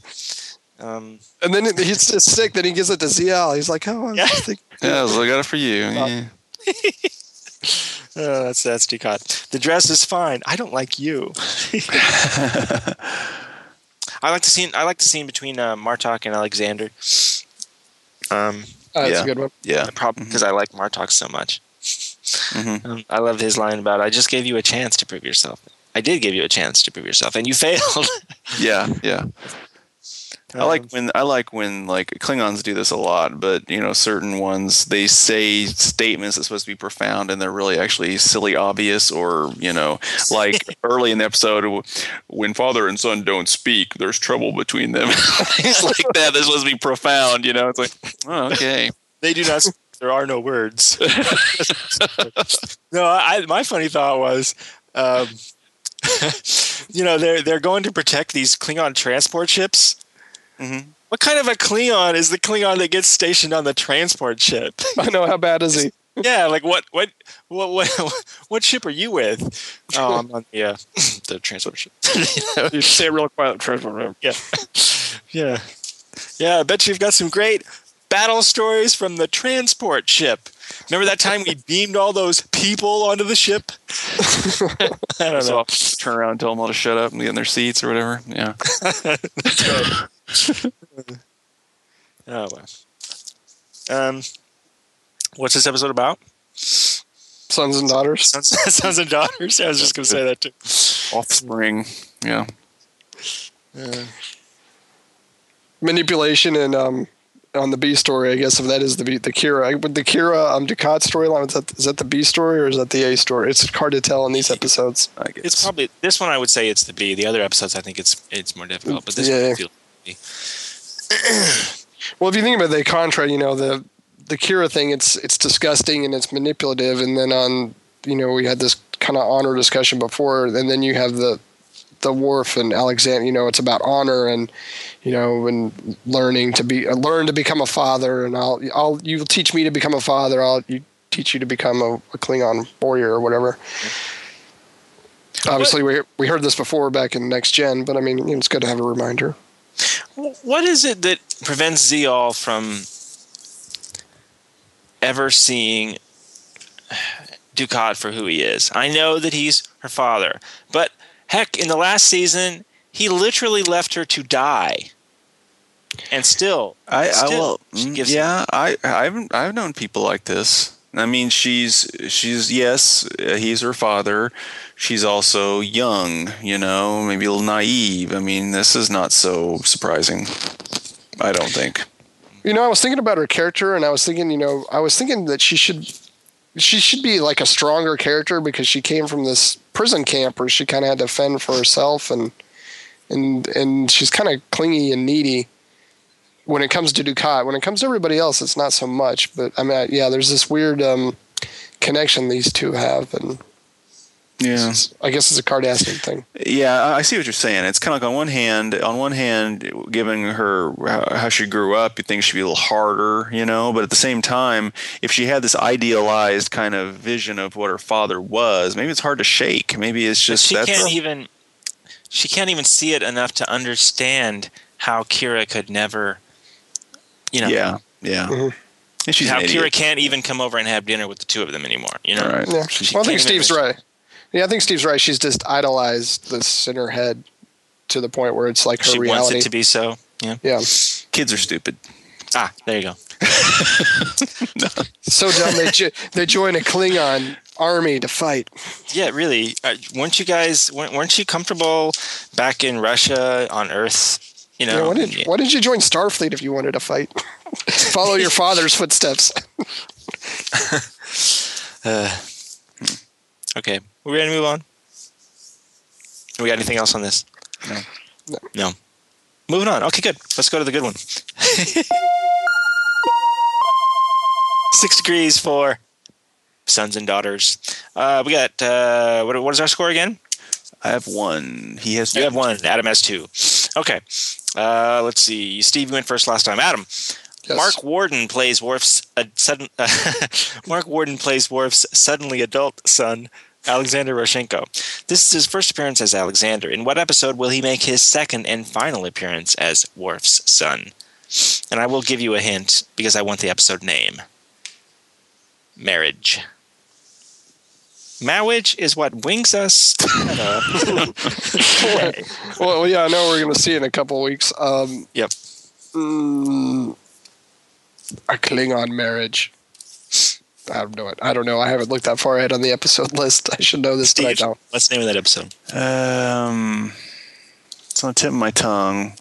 Speaker 1: Um,
Speaker 2: And then he's just sick. Then he gives it to Ziyal. He's like, oh, I was
Speaker 1: Yeah.
Speaker 2: just thinking.
Speaker 3: Yeah, so I got it for you. Yeah.
Speaker 1: oh, that's that's Dukat. The dress is fine. I don't like you. I like the scene. I like the scene between uh, Martok and Alexander. Um,
Speaker 2: Oh, that's
Speaker 3: Yeah.
Speaker 2: a good one.
Speaker 3: Yeah.
Speaker 1: probably because I like Martok so much.
Speaker 3: Mhm.
Speaker 1: Um, I love his line about "I just gave you a chance to prove yourself." I did give you a chance to prove yourself, and you failed.
Speaker 3: Yeah, yeah. I like when I like when like Klingons do this a lot, but you know, certain ones they say statements that's supposed to be profound and they're really actually silly obvious or, you know, like early in the episode when father and son don't speak, there's trouble between them. Things like that. They're supposed to be profound, you know. It's like, oh, okay.
Speaker 1: they do not. speak. There are no words. no, I, my funny thought was, um, you know, they're they're going to protect these Klingon transport ships.
Speaker 3: Mhm.
Speaker 1: What kind of a Klingon is the Klingon that gets stationed on the transport ship?
Speaker 2: I know how bad is he?
Speaker 1: yeah, like what what what what what ship are you with? Oh, I'm on the uh, the transport ship.
Speaker 2: You say it real quiet. Transport. room.
Speaker 1: yeah, yeah, yeah. I bet you've got some great battle stories from the transport ship. Remember that time we beamed all those people onto the ship? I don't
Speaker 3: So
Speaker 1: know.
Speaker 3: I'll turn around and tell them all to shut up and get in their seats or whatever. Yeah.
Speaker 1: Oh well. Um, what's this episode about?
Speaker 2: Sons and daughters.
Speaker 1: Sons, sons and daughters. I was just going to say that too.
Speaker 3: Offspring. Yeah.
Speaker 2: Manipulation and um, on the B story, I guess if that is the B, the Kira, with the Kira um, Dukat storyline, is that is that the B story or is that the A story? It's hard to tell in these episodes.
Speaker 3: I guess.
Speaker 1: It's probably this one. I would say it's the B. The other episodes, I think it's it's more difficult. But this
Speaker 2: Yeah.
Speaker 1: one feels
Speaker 2: Well, if you think about the contra, you know the the Kira thing, it's it's disgusting and it's manipulative, and then on you know we had this kind of honor discussion before, and then you have the the Worf and Alexander. You know, it's about honor and you know and learning to be uh, learn to become a father, and I'll I'll you'll teach me to become a father. I'll you teach you to become a, a Klingon warrior or whatever. Obviously, we we heard this before back in Next Gen, but I mean, it's good to have a reminder.
Speaker 1: What is it that prevents Ziyal from ever seeing Dukat for who he is? I know that he's her father, but heck, in the last season, he literally left her to die, and still,
Speaker 3: I, I
Speaker 1: still,
Speaker 3: well,
Speaker 1: she
Speaker 3: mm,
Speaker 1: gives him-
Speaker 3: yeah, I I've I've known people like this. I mean, she's she's yes, uh, he's her father. She's also young, you know, maybe a little naive. I mean, this is not so surprising. I don't think.
Speaker 2: You know, I was thinking about her character, and I was thinking, you know, I was thinking that she should, she should be like a stronger character because she came from this prison camp where she kind of had to fend for herself, and and and she's kind of clingy and needy. When it comes to Dukat, when it comes to everybody else, it's not so much. But I mean, yeah, there's this weird um, connection these two have, and
Speaker 3: Yeah.
Speaker 2: I guess it's a Cardassian thing.
Speaker 3: Yeah, I I see what you're saying. It's kind of like on one hand, on one hand, given her how how she grew up, you think she'd be a little harder, you know. But at the same time, if she had this idealized kind of vision of what her father was, maybe it's hard to shake. Maybe it's
Speaker 1: But
Speaker 3: just
Speaker 1: she
Speaker 3: that's
Speaker 1: can't even she can't even see it enough to understand how Kira could never you know
Speaker 3: yeah, yeah.
Speaker 2: Mhm.
Speaker 3: And she's
Speaker 1: how Kira can't even come over and have dinner with the two of them anymore you know
Speaker 3: Right.
Speaker 2: Yeah, well, I think Steve's right. Yeah, I think Steve's right. She's just idolized this in her head to the point where it's like her
Speaker 1: she
Speaker 2: reality.
Speaker 1: wants it to be so yeah
Speaker 2: yeah.
Speaker 3: Kids are stupid.
Speaker 1: ah there you go
Speaker 2: So dumb they jo- they join a Klingon army to fight.
Speaker 1: yeah really uh, weren't you guys weren't, weren't you comfortable back in Russia on Earth you know
Speaker 2: Yeah, why, did, why did you join Starfleet if you wanted to fight? Follow your father's footsteps.
Speaker 1: Uh, okay, we ready to move on? We got anything else on this?
Speaker 3: No.
Speaker 2: No.
Speaker 1: No. Moving on. Okay, good. Let's go to the good one. Six degrees for sons and daughters. Uh, we got uh, what, what is our score again?
Speaker 3: I have one. He has.
Speaker 1: You have one. Adam has two. Okay. Uh, let's see. Steve, you went first last time. Adam.
Speaker 2: Yes.
Speaker 1: Marc Worden plays Worf's uh, sudden. Marc Worden plays Worf's suddenly adult son, Alexander Rozhenko. This is his first appearance as Alexander. In what episode will he make his second and final appearance as Worf's son? And I will give you a hint because I want the episode name. Marriage. Marriage is what wings us.
Speaker 2: well, yeah, I know we're going to see in a couple weeks. Um,
Speaker 1: Yep.
Speaker 2: mm, a Klingon marriage. I don't know it. I don't know. I haven't looked that far ahead on the episode list. I should know this, but I don't.
Speaker 1: what's the name of that episode?
Speaker 3: Um, it's on the tip of my tongue.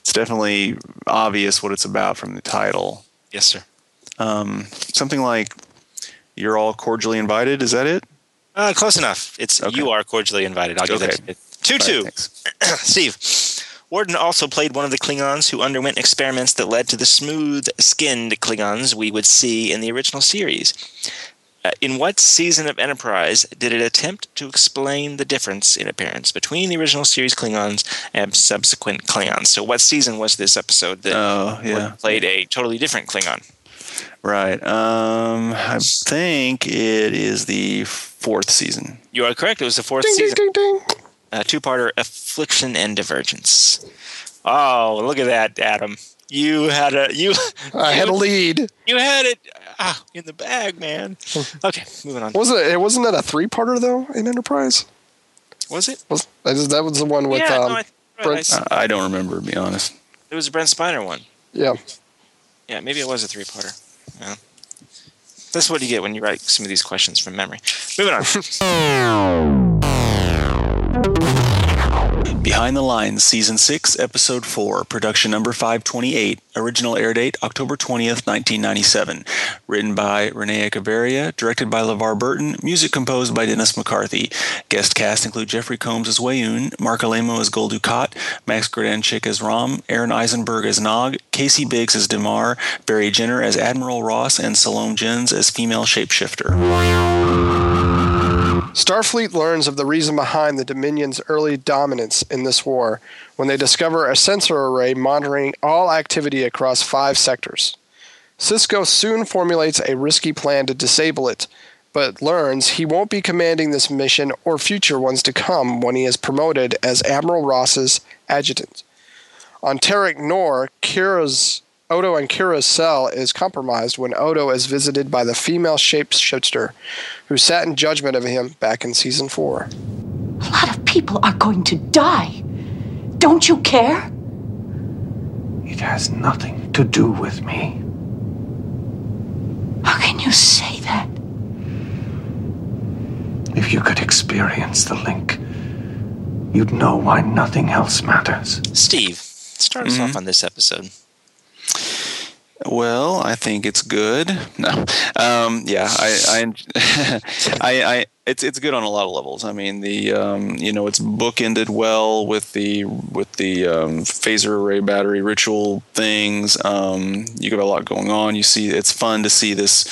Speaker 3: It's definitely obvious what it's about from the title.
Speaker 1: Yes, sir.
Speaker 3: Um, something like "You're all cordially invited." Is that it?
Speaker 1: Uh, close enough. It's
Speaker 3: Okay.
Speaker 1: you are cordially invited. I'll give that
Speaker 3: Okay.
Speaker 1: to you. Two two.
Speaker 3: All right, thanks.
Speaker 1: Steve. Worden also played one of the Klingons who underwent experiments that led to the smooth skinned Klingons we would see in the original series. Uh, in what season of Enterprise did it attempt to explain the difference in appearance between the original series Klingons and subsequent Klingons? So, what season was this episode that
Speaker 3: Oh, yeah.
Speaker 1: played a totally different Klingon?
Speaker 3: Right. Um, I think it is the fourth season.
Speaker 1: You are correct. It was the fourth
Speaker 2: Ding, ding,
Speaker 1: season,
Speaker 2: ding, ding.
Speaker 1: Uh, two-parter, Affliction and Divergence. Oh, look at that, Adam! You had a you.
Speaker 2: I had a lead.
Speaker 1: You had it ah, in the bag, man. Okay, moving on.
Speaker 2: Wasn't it? Wasn't that a three-parter though in Enterprise?
Speaker 1: Was it?
Speaker 2: Was that was- that was the one with
Speaker 1: yeah,
Speaker 2: um,
Speaker 1: no, I,
Speaker 2: Brent-
Speaker 1: I,
Speaker 3: I I don't remember, to be honest.
Speaker 1: it was a Brent Spiner one.
Speaker 2: yeah.
Speaker 1: Yeah, maybe it was a three-parter. Yeah. That's what you get when you write some of these questions from memory. Moving on.
Speaker 3: Behind the Lines, Season 6, Episode 4, Production Number 528, Original air date October 20th, 1997. Written by René Echevarria, directed by LeVar Burton, music composed by Dennis McCarthy. Guest cast include Jeffrey Combs as Weyoun, Marc Alaimo as Gul Max Grodénchik as Rom, Aron Eisenberg as Nog, Casey Biggs as Damar, Barry Jenner as Admiral Ross, and Salome Jens as female shapeshifter.
Speaker 2: Starfleet learns of the reason behind the Dominion's early dominance in this war when they discover a sensor array monitoring all activity across five sectors. Sisko soon formulates a risky plan to disable it, but learns he won't be commanding this mission or future ones to come when he is promoted as Admiral Ross's adjutant. On Terok Nor, Kira's Odo and Kira's cell is compromised when Odo is visited by the female shapeshifter who sat in judgment of him back in season 4.
Speaker 4: A lot of people are going to die. Don't you care?
Speaker 5: It has nothing to do with me.
Speaker 4: How can you say that?
Speaker 5: If you could experience the link, you'd know why nothing else matters.
Speaker 1: Steve, start us off mm-hmm. on this episode.
Speaker 3: Well, I think it's good. No, um, yeah, I, I, I, I, it's it's good on a lot of levels. I mean, the um, you know, it's bookended well with the with the um, phaser array battery ritual things. Um, you got a lot going on. You see, it's fun to see this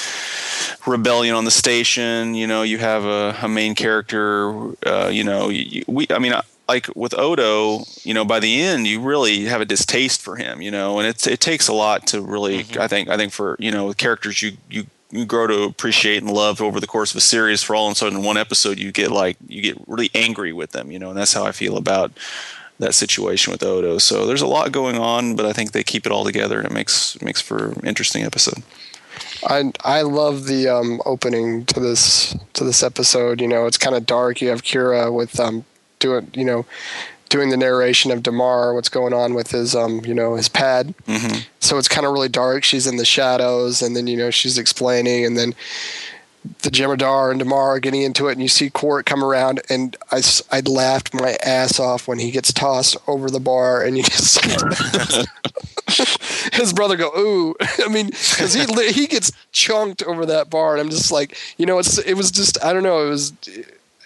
Speaker 3: rebellion on the station. You know, you have a, a main character. Uh, you know, you, we. I mean. I, like with Odo, you know, by the end, you really have a distaste for him, you know, and it's it takes a lot to really, I think, I think for you know, characters you you you grow to appreciate and love over the course of a series. For all of a sudden, in one episode, you get like you get really angry with them, you know, and that's how I feel about that situation with Odo. So there's a lot going on, but I think they keep it all together, and it makes makes for an interesting episode.
Speaker 2: I I love the um, opening to this to this episode. You know, it's kind of dark. You have Kira with um doing you know doing the narration of Damar, what's going on with his um you know his pad.
Speaker 3: Mm-hmm.
Speaker 2: So it's kind of really dark. She's in the shadows, and then you know she's explaining, and then the Jem'Hadar and Damar are getting into it, and you see Quark come around, and I I laughed my ass off when he gets tossed over the bar, and you just his brother go ooh. I mean, because he he gets chunked over that bar, and I'm just like, you know, it's it was just I don't know, it was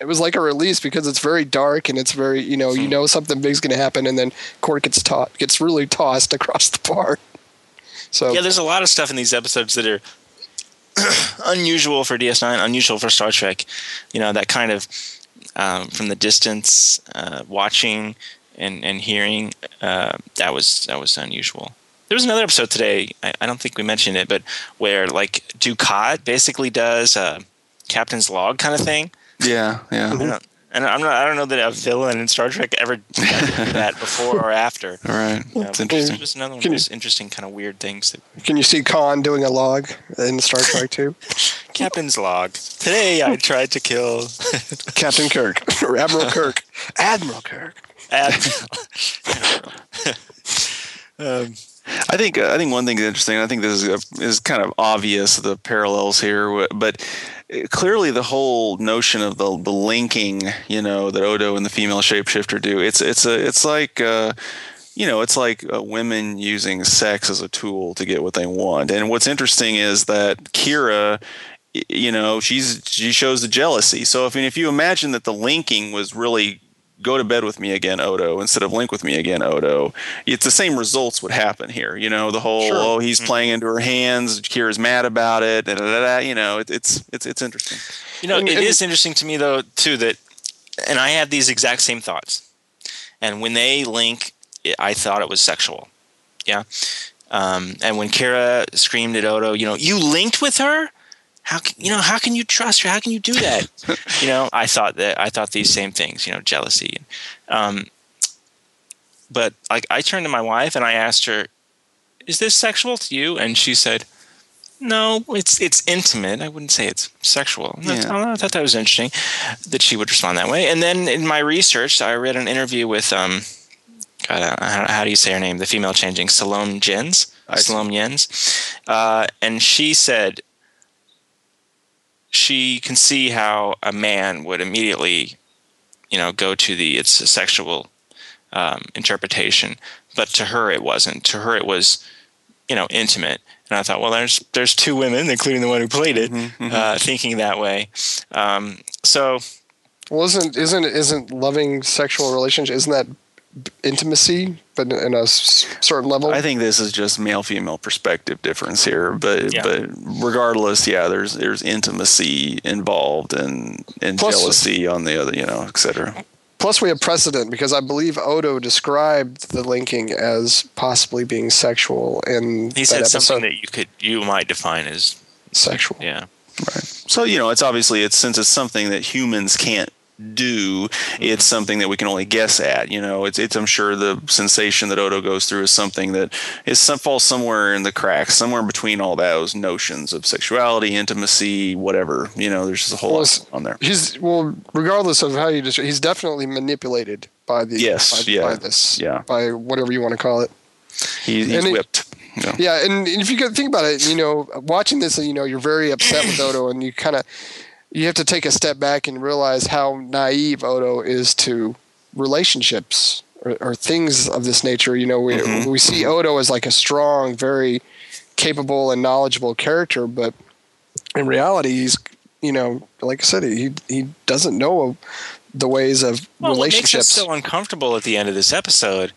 Speaker 2: it was like a release because it's very dark and it's very you know you know something big's going to happen, and then Quark gets taught gets really tossed across the bar. So
Speaker 1: Yeah, there's a lot of stuff in these episodes that are unusual for DS9, unusual for Star Trek. You know, that kind of um, from the distance, uh, watching and and hearing. Uh, that was that was unusual. There was another episode today. I, I don't think we mentioned it, but where like Ducat basically does a captain's log kind of thing.
Speaker 3: Yeah, yeah.
Speaker 1: I don't, and I'm not. I don't know that a villain in Star Trek ever did that before or after.
Speaker 3: All right,
Speaker 1: Yeah,
Speaker 3: it's
Speaker 1: but
Speaker 3: interesting.
Speaker 1: Just another one of
Speaker 2: Can you-
Speaker 1: those interesting kind of weird things that
Speaker 2: can you see Khan doing a log in Star Trek 2?
Speaker 1: Captain's log. Today I tried to kill
Speaker 2: Captain Kirk or Admiral Kirk. Admiral Kirk.
Speaker 1: Admiral. um,
Speaker 3: I think I think one thing is interesting. I think this is is kind of obvious the parallels here, but uh, clearly the whole notion of the the linking, you know, that Odo and the female shapeshifter do. It's it's a it's like. Uh, you know, it's like uh, women using sex as a tool to get what they want. And what's interesting is that Kira, you know, she's she shows the jealousy. So if if you imagine that the linking was really go to bed with me again, Odo, instead of link with me again, Odo, it's the same results would happen here. You know, the whole
Speaker 2: Sure.
Speaker 3: oh he's
Speaker 1: Mm-hmm.
Speaker 3: playing into her hands, Kira's mad about it, da, da, da, da, you know, it, it's it's it's interesting.
Speaker 1: You know,
Speaker 2: And-
Speaker 1: it
Speaker 2: and-
Speaker 1: is interesting to me though too that, and I had these exact same thoughts. And when they link, it, I thought it was sexual. Yeah. Um, and when Kira screamed at Odo, you know, you linked with her. How can you know? How can you trust her? How can you do that? you know, I thought that I thought these same things. You know, jealousy. Um, but like, I turned to my wife and I asked her, "Is this sexual to you?" And she said, no, it's it's intimate. I wouldn't say it's sexual.
Speaker 3: Yeah.
Speaker 1: I, know, I thought that was interesting that she would respond that way. And then in my research, I read an interview with um, God, how, how do you say her name? The female changing Salome Jens. Salome Jens, uh, and she said she can see how a man would immediately, you know, go to the it's a sexual um, interpretation, but to her it wasn't. To her it was, you know, intimate. And I thought, well, there's there's two women, including the one who played it, Uh, thinking that way. Um, so
Speaker 2: Well, isn't isn't isn't loving sexual relationship? Isn't that b- intimacy, but in a certain level?
Speaker 3: I think this is just male female perspective difference here, but
Speaker 1: Yeah.
Speaker 3: but regardless, yeah, there's there's intimacy involved and and
Speaker 2: Plus-
Speaker 3: jealousy on the other, you know, et cetera.
Speaker 2: Plus, we have precedent because I believe Odo described the linking as possibly being sexual And
Speaker 1: he said
Speaker 2: episode.
Speaker 1: something that you could you might define as
Speaker 2: sexual.
Speaker 1: yeah. Right.
Speaker 3: So you know, it's obviously it's since it's something that humans can't do, it's mm-hmm. something that we can only guess at. You know, it's it's I'm sure the sensation that Odo goes through is something that is some falls somewhere in the cracks, somewhere between all those notions of sexuality, intimacy, whatever. You know, there's just a whole
Speaker 2: Well,
Speaker 3: lot on there.
Speaker 2: He's well, regardless of how you describe, he's definitely manipulated by the
Speaker 3: Yes,
Speaker 2: by,
Speaker 3: yeah,
Speaker 2: by this
Speaker 3: yeah.
Speaker 2: by whatever you want to call it.
Speaker 3: He, he's
Speaker 2: and
Speaker 3: whipped. know.
Speaker 2: Yeah, and if you could think about it, you know, watching this, you know, you're very upset with Odo, and you kind of you have to take a step back and realize how naive Odo is to relationships or, or things of this nature. You know, we mm-hmm. we see Odo as like a strong, very capable and knowledgeable character, but in reality, he's you know, like I said, he he doesn't know the ways of
Speaker 1: Well, what makes
Speaker 2: relationships.
Speaker 1: us so uncomfortable at the end of this episode,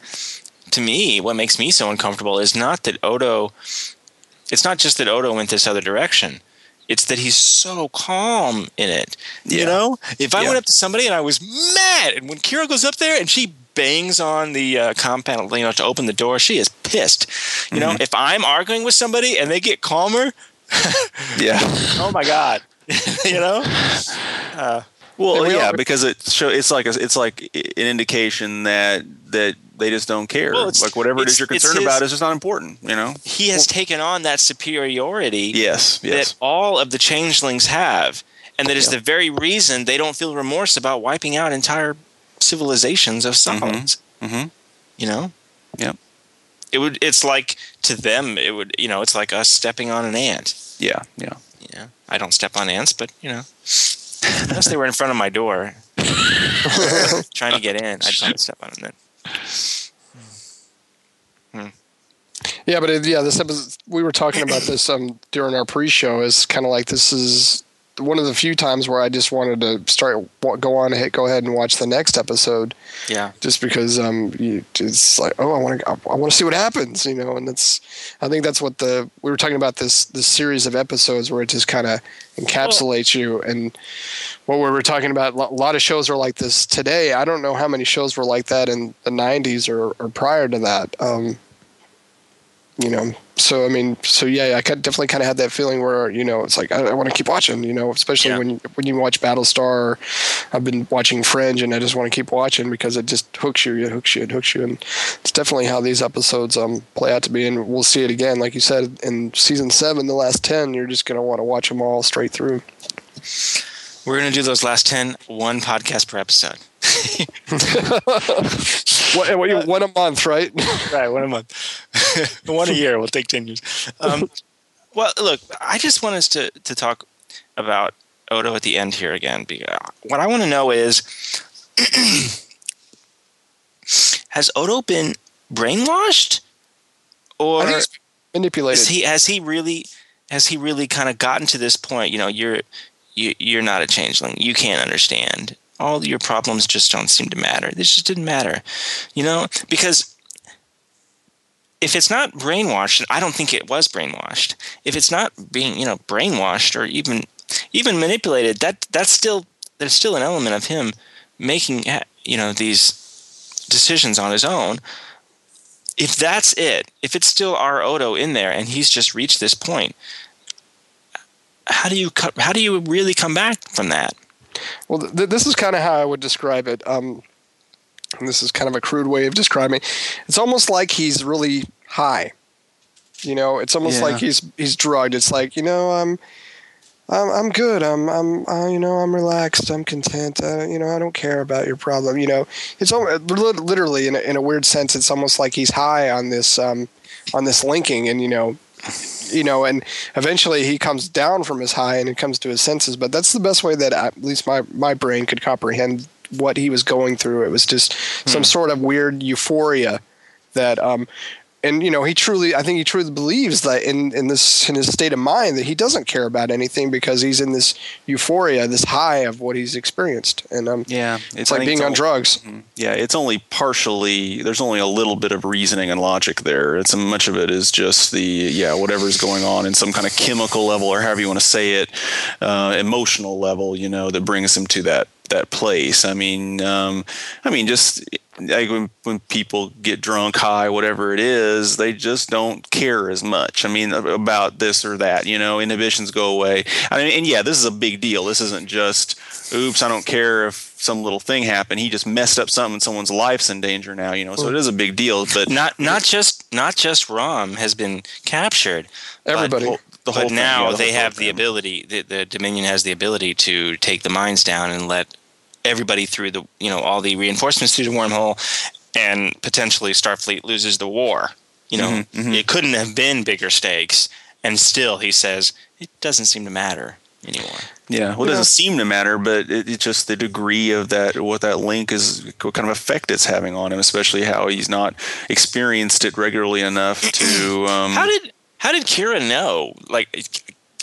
Speaker 1: to me, what makes me so uncomfortable is not that Odo. It's not just that Odo went this other direction. It's that he's so calm in it. You
Speaker 3: Yeah.
Speaker 1: know, if I
Speaker 3: Yeah.
Speaker 1: went up to somebody and I was mad, and when Kira goes up there and she bangs on the uh, compound, you know, to open the door, she is pissed. You know, if I'm arguing with somebody and they get calmer,
Speaker 3: Yeah.
Speaker 1: oh my god, you know.
Speaker 3: Well,
Speaker 2: we
Speaker 3: yeah,
Speaker 2: all-
Speaker 3: because it show it's like a, it's like an indication that that they just don't care.
Speaker 1: Well,
Speaker 3: like whatever
Speaker 1: it's-
Speaker 3: you're concerned
Speaker 1: his-
Speaker 3: about is just not important. You know.
Speaker 1: He has taken on that superiority.
Speaker 3: Yes. Yes.
Speaker 1: that all of the changelings have, and that is the very reason they don't feel remorse about wiping out entire civilizations of solids.
Speaker 3: Mhm.
Speaker 1: You know,
Speaker 3: Yeah.
Speaker 1: it would. It's like to them, it would. You know, it's like us stepping on an ant.
Speaker 3: Yeah. Yeah.
Speaker 1: Yeah, I don't step on ants, but you know, unless they were in front of my door trying to get in, I'd probably step on them then.
Speaker 2: Yeah, but it, yeah, this episode, we were talking about this um, during our pre-show. Is kind of like this is one of the few times where I just wanted to start go on ahead, go ahead and watch the next episode,
Speaker 1: Yeah,
Speaker 2: just because um, you, it's like oh, I want to, I want to see what happens, you know. And that's, I think that's what the we were talking about this this series of episodes where it just kind of encapsulates you. And what we were talking about, a lot of shows are like this today. I don't know how many shows were like that in the '90s or, or prior to that. Um, you know? So i mean so yeah i definitely kind of had that feeling where you know it's like i, I want to keep watching you know especially
Speaker 1: Yeah.
Speaker 2: when you, when you watch battlestar. I've been watching fringe and i just want to keep watching because it just hooks you it hooks you it hooks you. And it's definitely how these episodes um play out to be. And we'll see it again like you said in season seven the last 10 you're just going to want to watch them all straight through.
Speaker 1: We're gonna do those last 10, one podcast per episode.
Speaker 2: what, what, you- one a month right
Speaker 1: right, one a month, one a year. We'll take ten years. Um, well, look, I just want us to to talk about Odo at the end here again. Because what I want to know is, has Odo been brainwashed, or
Speaker 2: I think it's manipulated
Speaker 1: is he has he really has he really kind of gotten to this point? You know, you're you, you're not a changeling. You can't understand all your problems just don't seem to matter. They just didn't matter, you know, because if it's not brainwashed, I don't think it was brainwashed. If it's not being, you know, brainwashed or even even manipulated, that that's still there's still an element of him making, eh, you know, these decisions on his own. If that's it, if it's still our Odo in there and he's just reached this point, how do you how do you really come back from that?
Speaker 2: Well, th- this is kind of how I would describe it. Um, and this is kind of a crude way of describing. It's almost like he's really high. You know, it's almost yeah. like he's he's drugged. It's like you know, I'm I'm I'm good. I'm I'm uh, you know I'm relaxed. I'm content. Uh, you know, I don't care about your problem. You know, it's literally in a, in a weird sense. It's almost like he's high on this um, on this linking, and you know, you know, and eventually he comes down from his high and he comes to his senses. But that's the best way that at least my my brain could comprehend what he was going through. It was just hmm. some sort of weird euphoria that um, and you know he truly i think he truly believes that in in this in his state of mind that he doesn't care about anything because he's in this euphoria this high of what he's experienced and um
Speaker 3: yeah
Speaker 2: it's, it's like being it's on only, drugs
Speaker 3: mm-hmm. yeah it's only partially there's only a little bit of reasoning and logic there it's much of it is just the yeah whatever's going on in some kind of chemical level or however you want to say it uh, emotional level you know that brings him to that that place. I mean, um, I mean, just like when, when people get drunk, high, whatever it is, they just don't care as much. I mean, about this or that. You know, inhibitions go away. I mean, and yeah, this is a big deal. This isn't just, oops, I don't care if some little thing happened. He just messed up something. And someone's life's in danger now. You know, so it is a big deal. But
Speaker 1: not not just not just Rom has been captured.
Speaker 2: Everybody.
Speaker 1: But, the but now yeah, the they have the ability. The, the Dominion has the ability to take the mines down and let everybody through the you know all the reinforcements through the wormhole, and potentially Starfleet loses the war. You know, mm-hmm, mm-hmm. it couldn't have been bigger stakes, and still he says it doesn't seem to matter anymore.
Speaker 3: Yeah, well, it doesn't seem to matter, but it, it's just the degree of that, what that link is, what kind of effect it's having on him, especially how he's not experienced it regularly enough to. Um,
Speaker 1: how did how did Kira know? Like,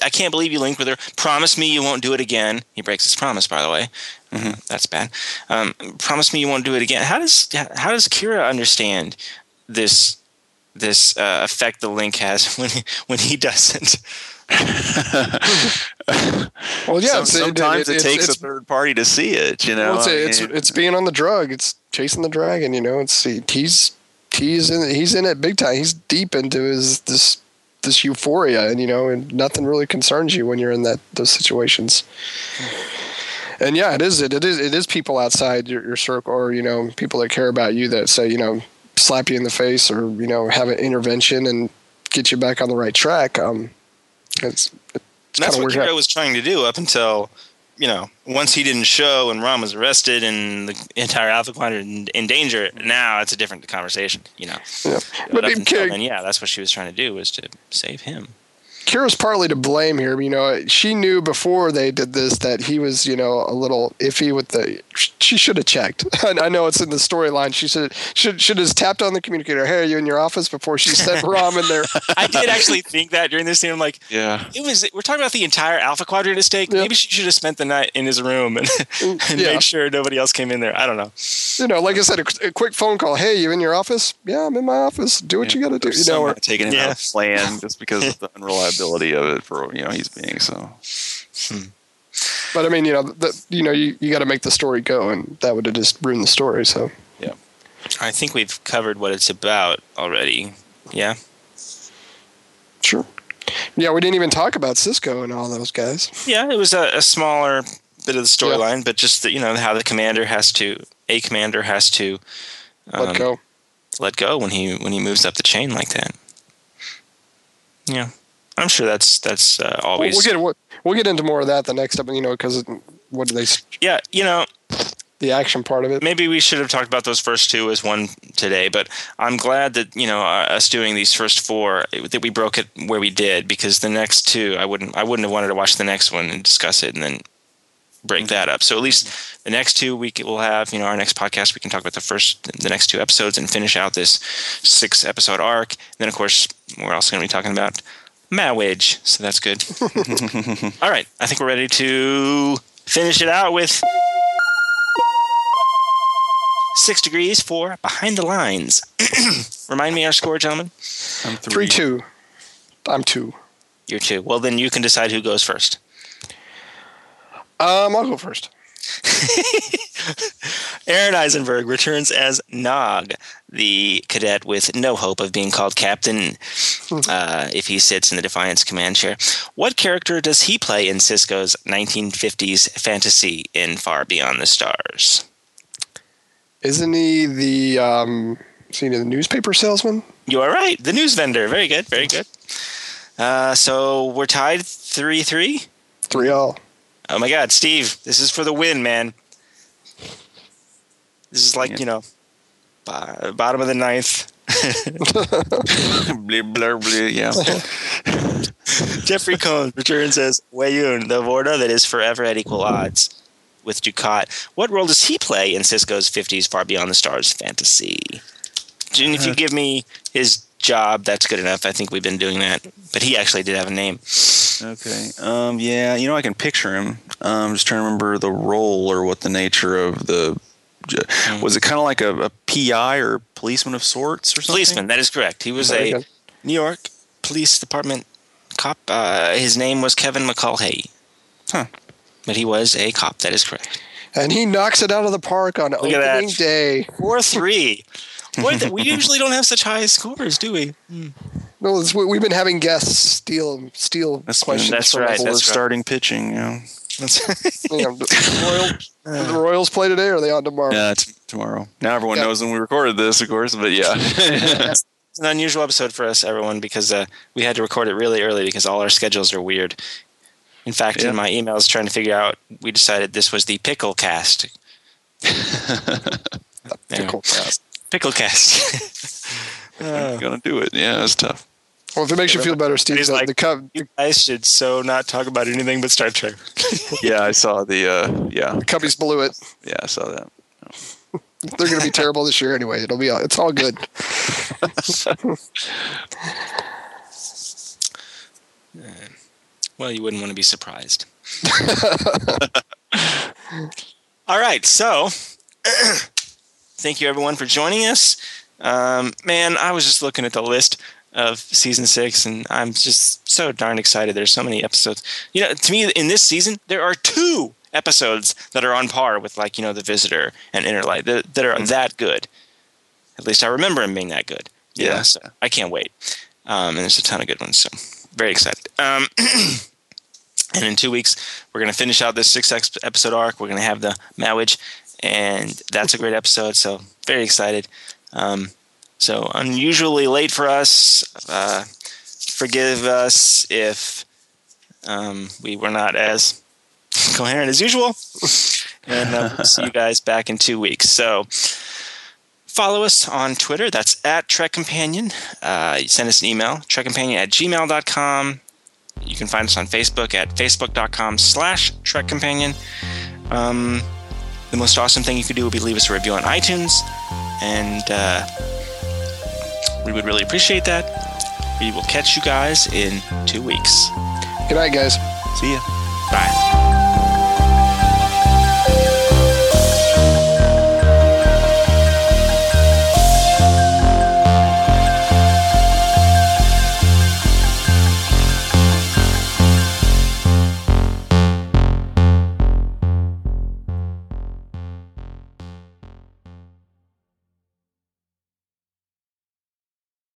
Speaker 1: I can't believe you linked with her. Promise me you won't do it again. He breaks his promise, by the way. Mm-hmm. That's bad. Um, promise me you won't do it again. How does how does Kira understand this this uh, effect the link has when he, when he doesn't?
Speaker 3: well, yeah. So, sometimes it, it, it takes a third party to see it. You know,
Speaker 2: well, it's, it's, it's being on the drug. It's chasing the dragon. You know, it's he's he's in he's in it big time. He's deep into his this this euphoria, and you know, and nothing really concerns you when you're in that those situations. And yeah, it is it, it is it is people outside your, your circle, or you know, people that care about you that say you know slap you in the face, or you know, have an intervention and get you back on the right track. Um, it's,
Speaker 1: it's that's what Kira was trying to do up until you know, once he didn't show and Rom was arrested and the entire Alpha Quadrant in, in danger, now it's a different conversation, you know. Yeah. But, but up until then, yeah, that's what she was trying to do was to save him.
Speaker 2: Kira's partly to blame here. You know, she knew before they did this that he was, you know, a little iffy with the. She should have checked. I know it's in the storyline. She should should should have tapped on the communicator. Hey, are you in your office before she sent Rom in there?
Speaker 1: I did actually think that during this scene. I'm like,
Speaker 3: yeah,
Speaker 1: it was. We're talking about the entire Alpha Quadrant estate. Yep. Maybe she should have spent the night in his room and, and yeah. made sure nobody else came in there. I don't know.
Speaker 2: You know, like I said, a, a quick phone call. Hey, you in your office? Yeah, I'm in my office. Do what yeah, you got to do. You know, or,
Speaker 3: taking him yeah. out of plan just because of the unreliability of it for you know he's being so.
Speaker 2: Hmm. But I mean, you know, the, you know, you, you got to make the story go, and that would have just ruined the story. So
Speaker 3: yeah,
Speaker 1: I think we've covered what it's about already. Yeah,
Speaker 2: sure. Yeah, we didn't even talk about Sisko and all those guys.
Speaker 1: Yeah, it was a, a smaller bit of the storyline, yeah. but just the, you know how the commander has to, a commander has to
Speaker 2: um, let go,
Speaker 1: let go when he when he moves up the chain like that. Yeah. I'm sure that's that's uh, always.
Speaker 2: We'll, we'll, get we'll get into more of that the next time, you know, because what do they?
Speaker 1: Yeah, you know,
Speaker 2: the action part of it.
Speaker 1: Maybe we should have talked about those first two as one today, but I'm glad that you know uh, us doing these first four that we broke it where we did because the next two I wouldn't I wouldn't have wanted to watch the next one and discuss it and then break that up. So at least the next two we will have, you know, our next podcast we can talk about the first the next two episodes and finish out this six episode arc. And then of course we're also going to be talking about Marriage. So that's good. All right. I think we're ready to finish it out with six degrees for Behind the Lines. Remind me our score, gentlemen.
Speaker 3: I'm
Speaker 2: Three two. I'm two.
Speaker 1: You're two. Well, then you can decide who goes first.
Speaker 2: Um, I'll go first.
Speaker 1: Aron Eisenberg returns as Nog, the cadet with no hope of being called captain uh, if he sits in the Defiance command chair. What character does he play in Sisko's 1950s fantasy in Far Beyond the Stars?
Speaker 2: Isn't he the um? He the newspaper salesman?
Speaker 1: You are right. The news vendor. Very good. Very good. Uh, so we're tied 3 3.
Speaker 2: Three all.
Speaker 1: Oh my God, Steve, this is for the win, man. This is like,
Speaker 3: Yeah.
Speaker 1: you know, bo- bottom of the ninth.
Speaker 3: Blah, blah, blah, yeah.
Speaker 1: Jeffrey Combs returns as Weyoun, the Vorta that is forever at equal odds with Dukat. What role does he play in Sisko's 50s Far Beyond the Stars fantasy? And if you uh-huh. give me his job, that's good enough. I think we've been doing that. But he actually did have a name.
Speaker 3: Okay. Um, yeah, you know, I can picture him. Um, just trying to remember the role or what the nature of the. Mm-hmm. Was it kind of like a, a PI or policeman of sorts or something?
Speaker 1: Policeman, that is correct. He was a New York Police Department cop. Uh, his name was Kevin Mulkahey.
Speaker 3: Huh.
Speaker 1: But he was a cop, that is correct.
Speaker 2: And he knocks it out of the park on
Speaker 1: Look
Speaker 2: opening day.
Speaker 1: 4 3. the, we usually don't have such high scores, do we?
Speaker 2: Mm. No, we've been having guests steal steal
Speaker 3: that's,
Speaker 2: questions.
Speaker 1: That's right. That's right.
Speaker 3: starting pitching. You know.
Speaker 2: That's yeah, the, Royals, the Royals play today, or are they on tomorrow?
Speaker 3: Yeah, t- tomorrow. Now everyone
Speaker 2: yeah.
Speaker 3: knows when we recorded this, of course. But yeah,
Speaker 1: it's an unusual episode for us, everyone, because uh, we had to record it really early because all our schedules are weird. In fact,
Speaker 3: yeah.
Speaker 1: in my emails trying to figure out, we decided this was the pickle cast.
Speaker 2: the pickle cast.
Speaker 1: Pickle cast.
Speaker 3: We're gonna do it. Yeah, it's tough.
Speaker 2: Well, if it makes you feel better, Steve,
Speaker 1: He's like-
Speaker 2: the cup.
Speaker 1: you guys should so not talk about anything but Star Trek.
Speaker 3: Yeah, I saw the. Uh, yeah, the
Speaker 2: Cubbies blew it.
Speaker 3: yeah, I saw that.
Speaker 2: They're going to be terrible this year anyway. It'll be all, it's all good.
Speaker 1: Well, you wouldn't want to be surprised. All right, so thank you everyone for joining us. Um, man, I was just looking at the list of season six, and I'm just so darn excited. There's so many episodes. You know, to me, in this season, there are two episodes that are on par with, like, you know, The Visitor and Inner Light that, that are that good. At least I remember them being that good. you know,
Speaker 3: Yeah.
Speaker 1: so I can't wait. Um, and there's a ton of good ones, so very excited. Um, and in two weeks, we're going to finish out this six episode arc. We're going to have the Mowage, and that's a great episode. So very excited. Um, so unusually late for us. Uh, forgive us if um, we were not as coherent as usual. and uh, we'll see you guys back in two weeks. So follow us on Twitter. That's at Trek Companion. Uh, send us an email, trekcompanion at gmail.com. You can find us on Facebook at facebook.com slash Trek Companion. Um, the most awesome thing you could do would be leave us a review on iTunes, and uh, we would really appreciate that. We will catch you guys in two weeks.
Speaker 2: Good night, guys.
Speaker 3: See ya.
Speaker 1: Bye.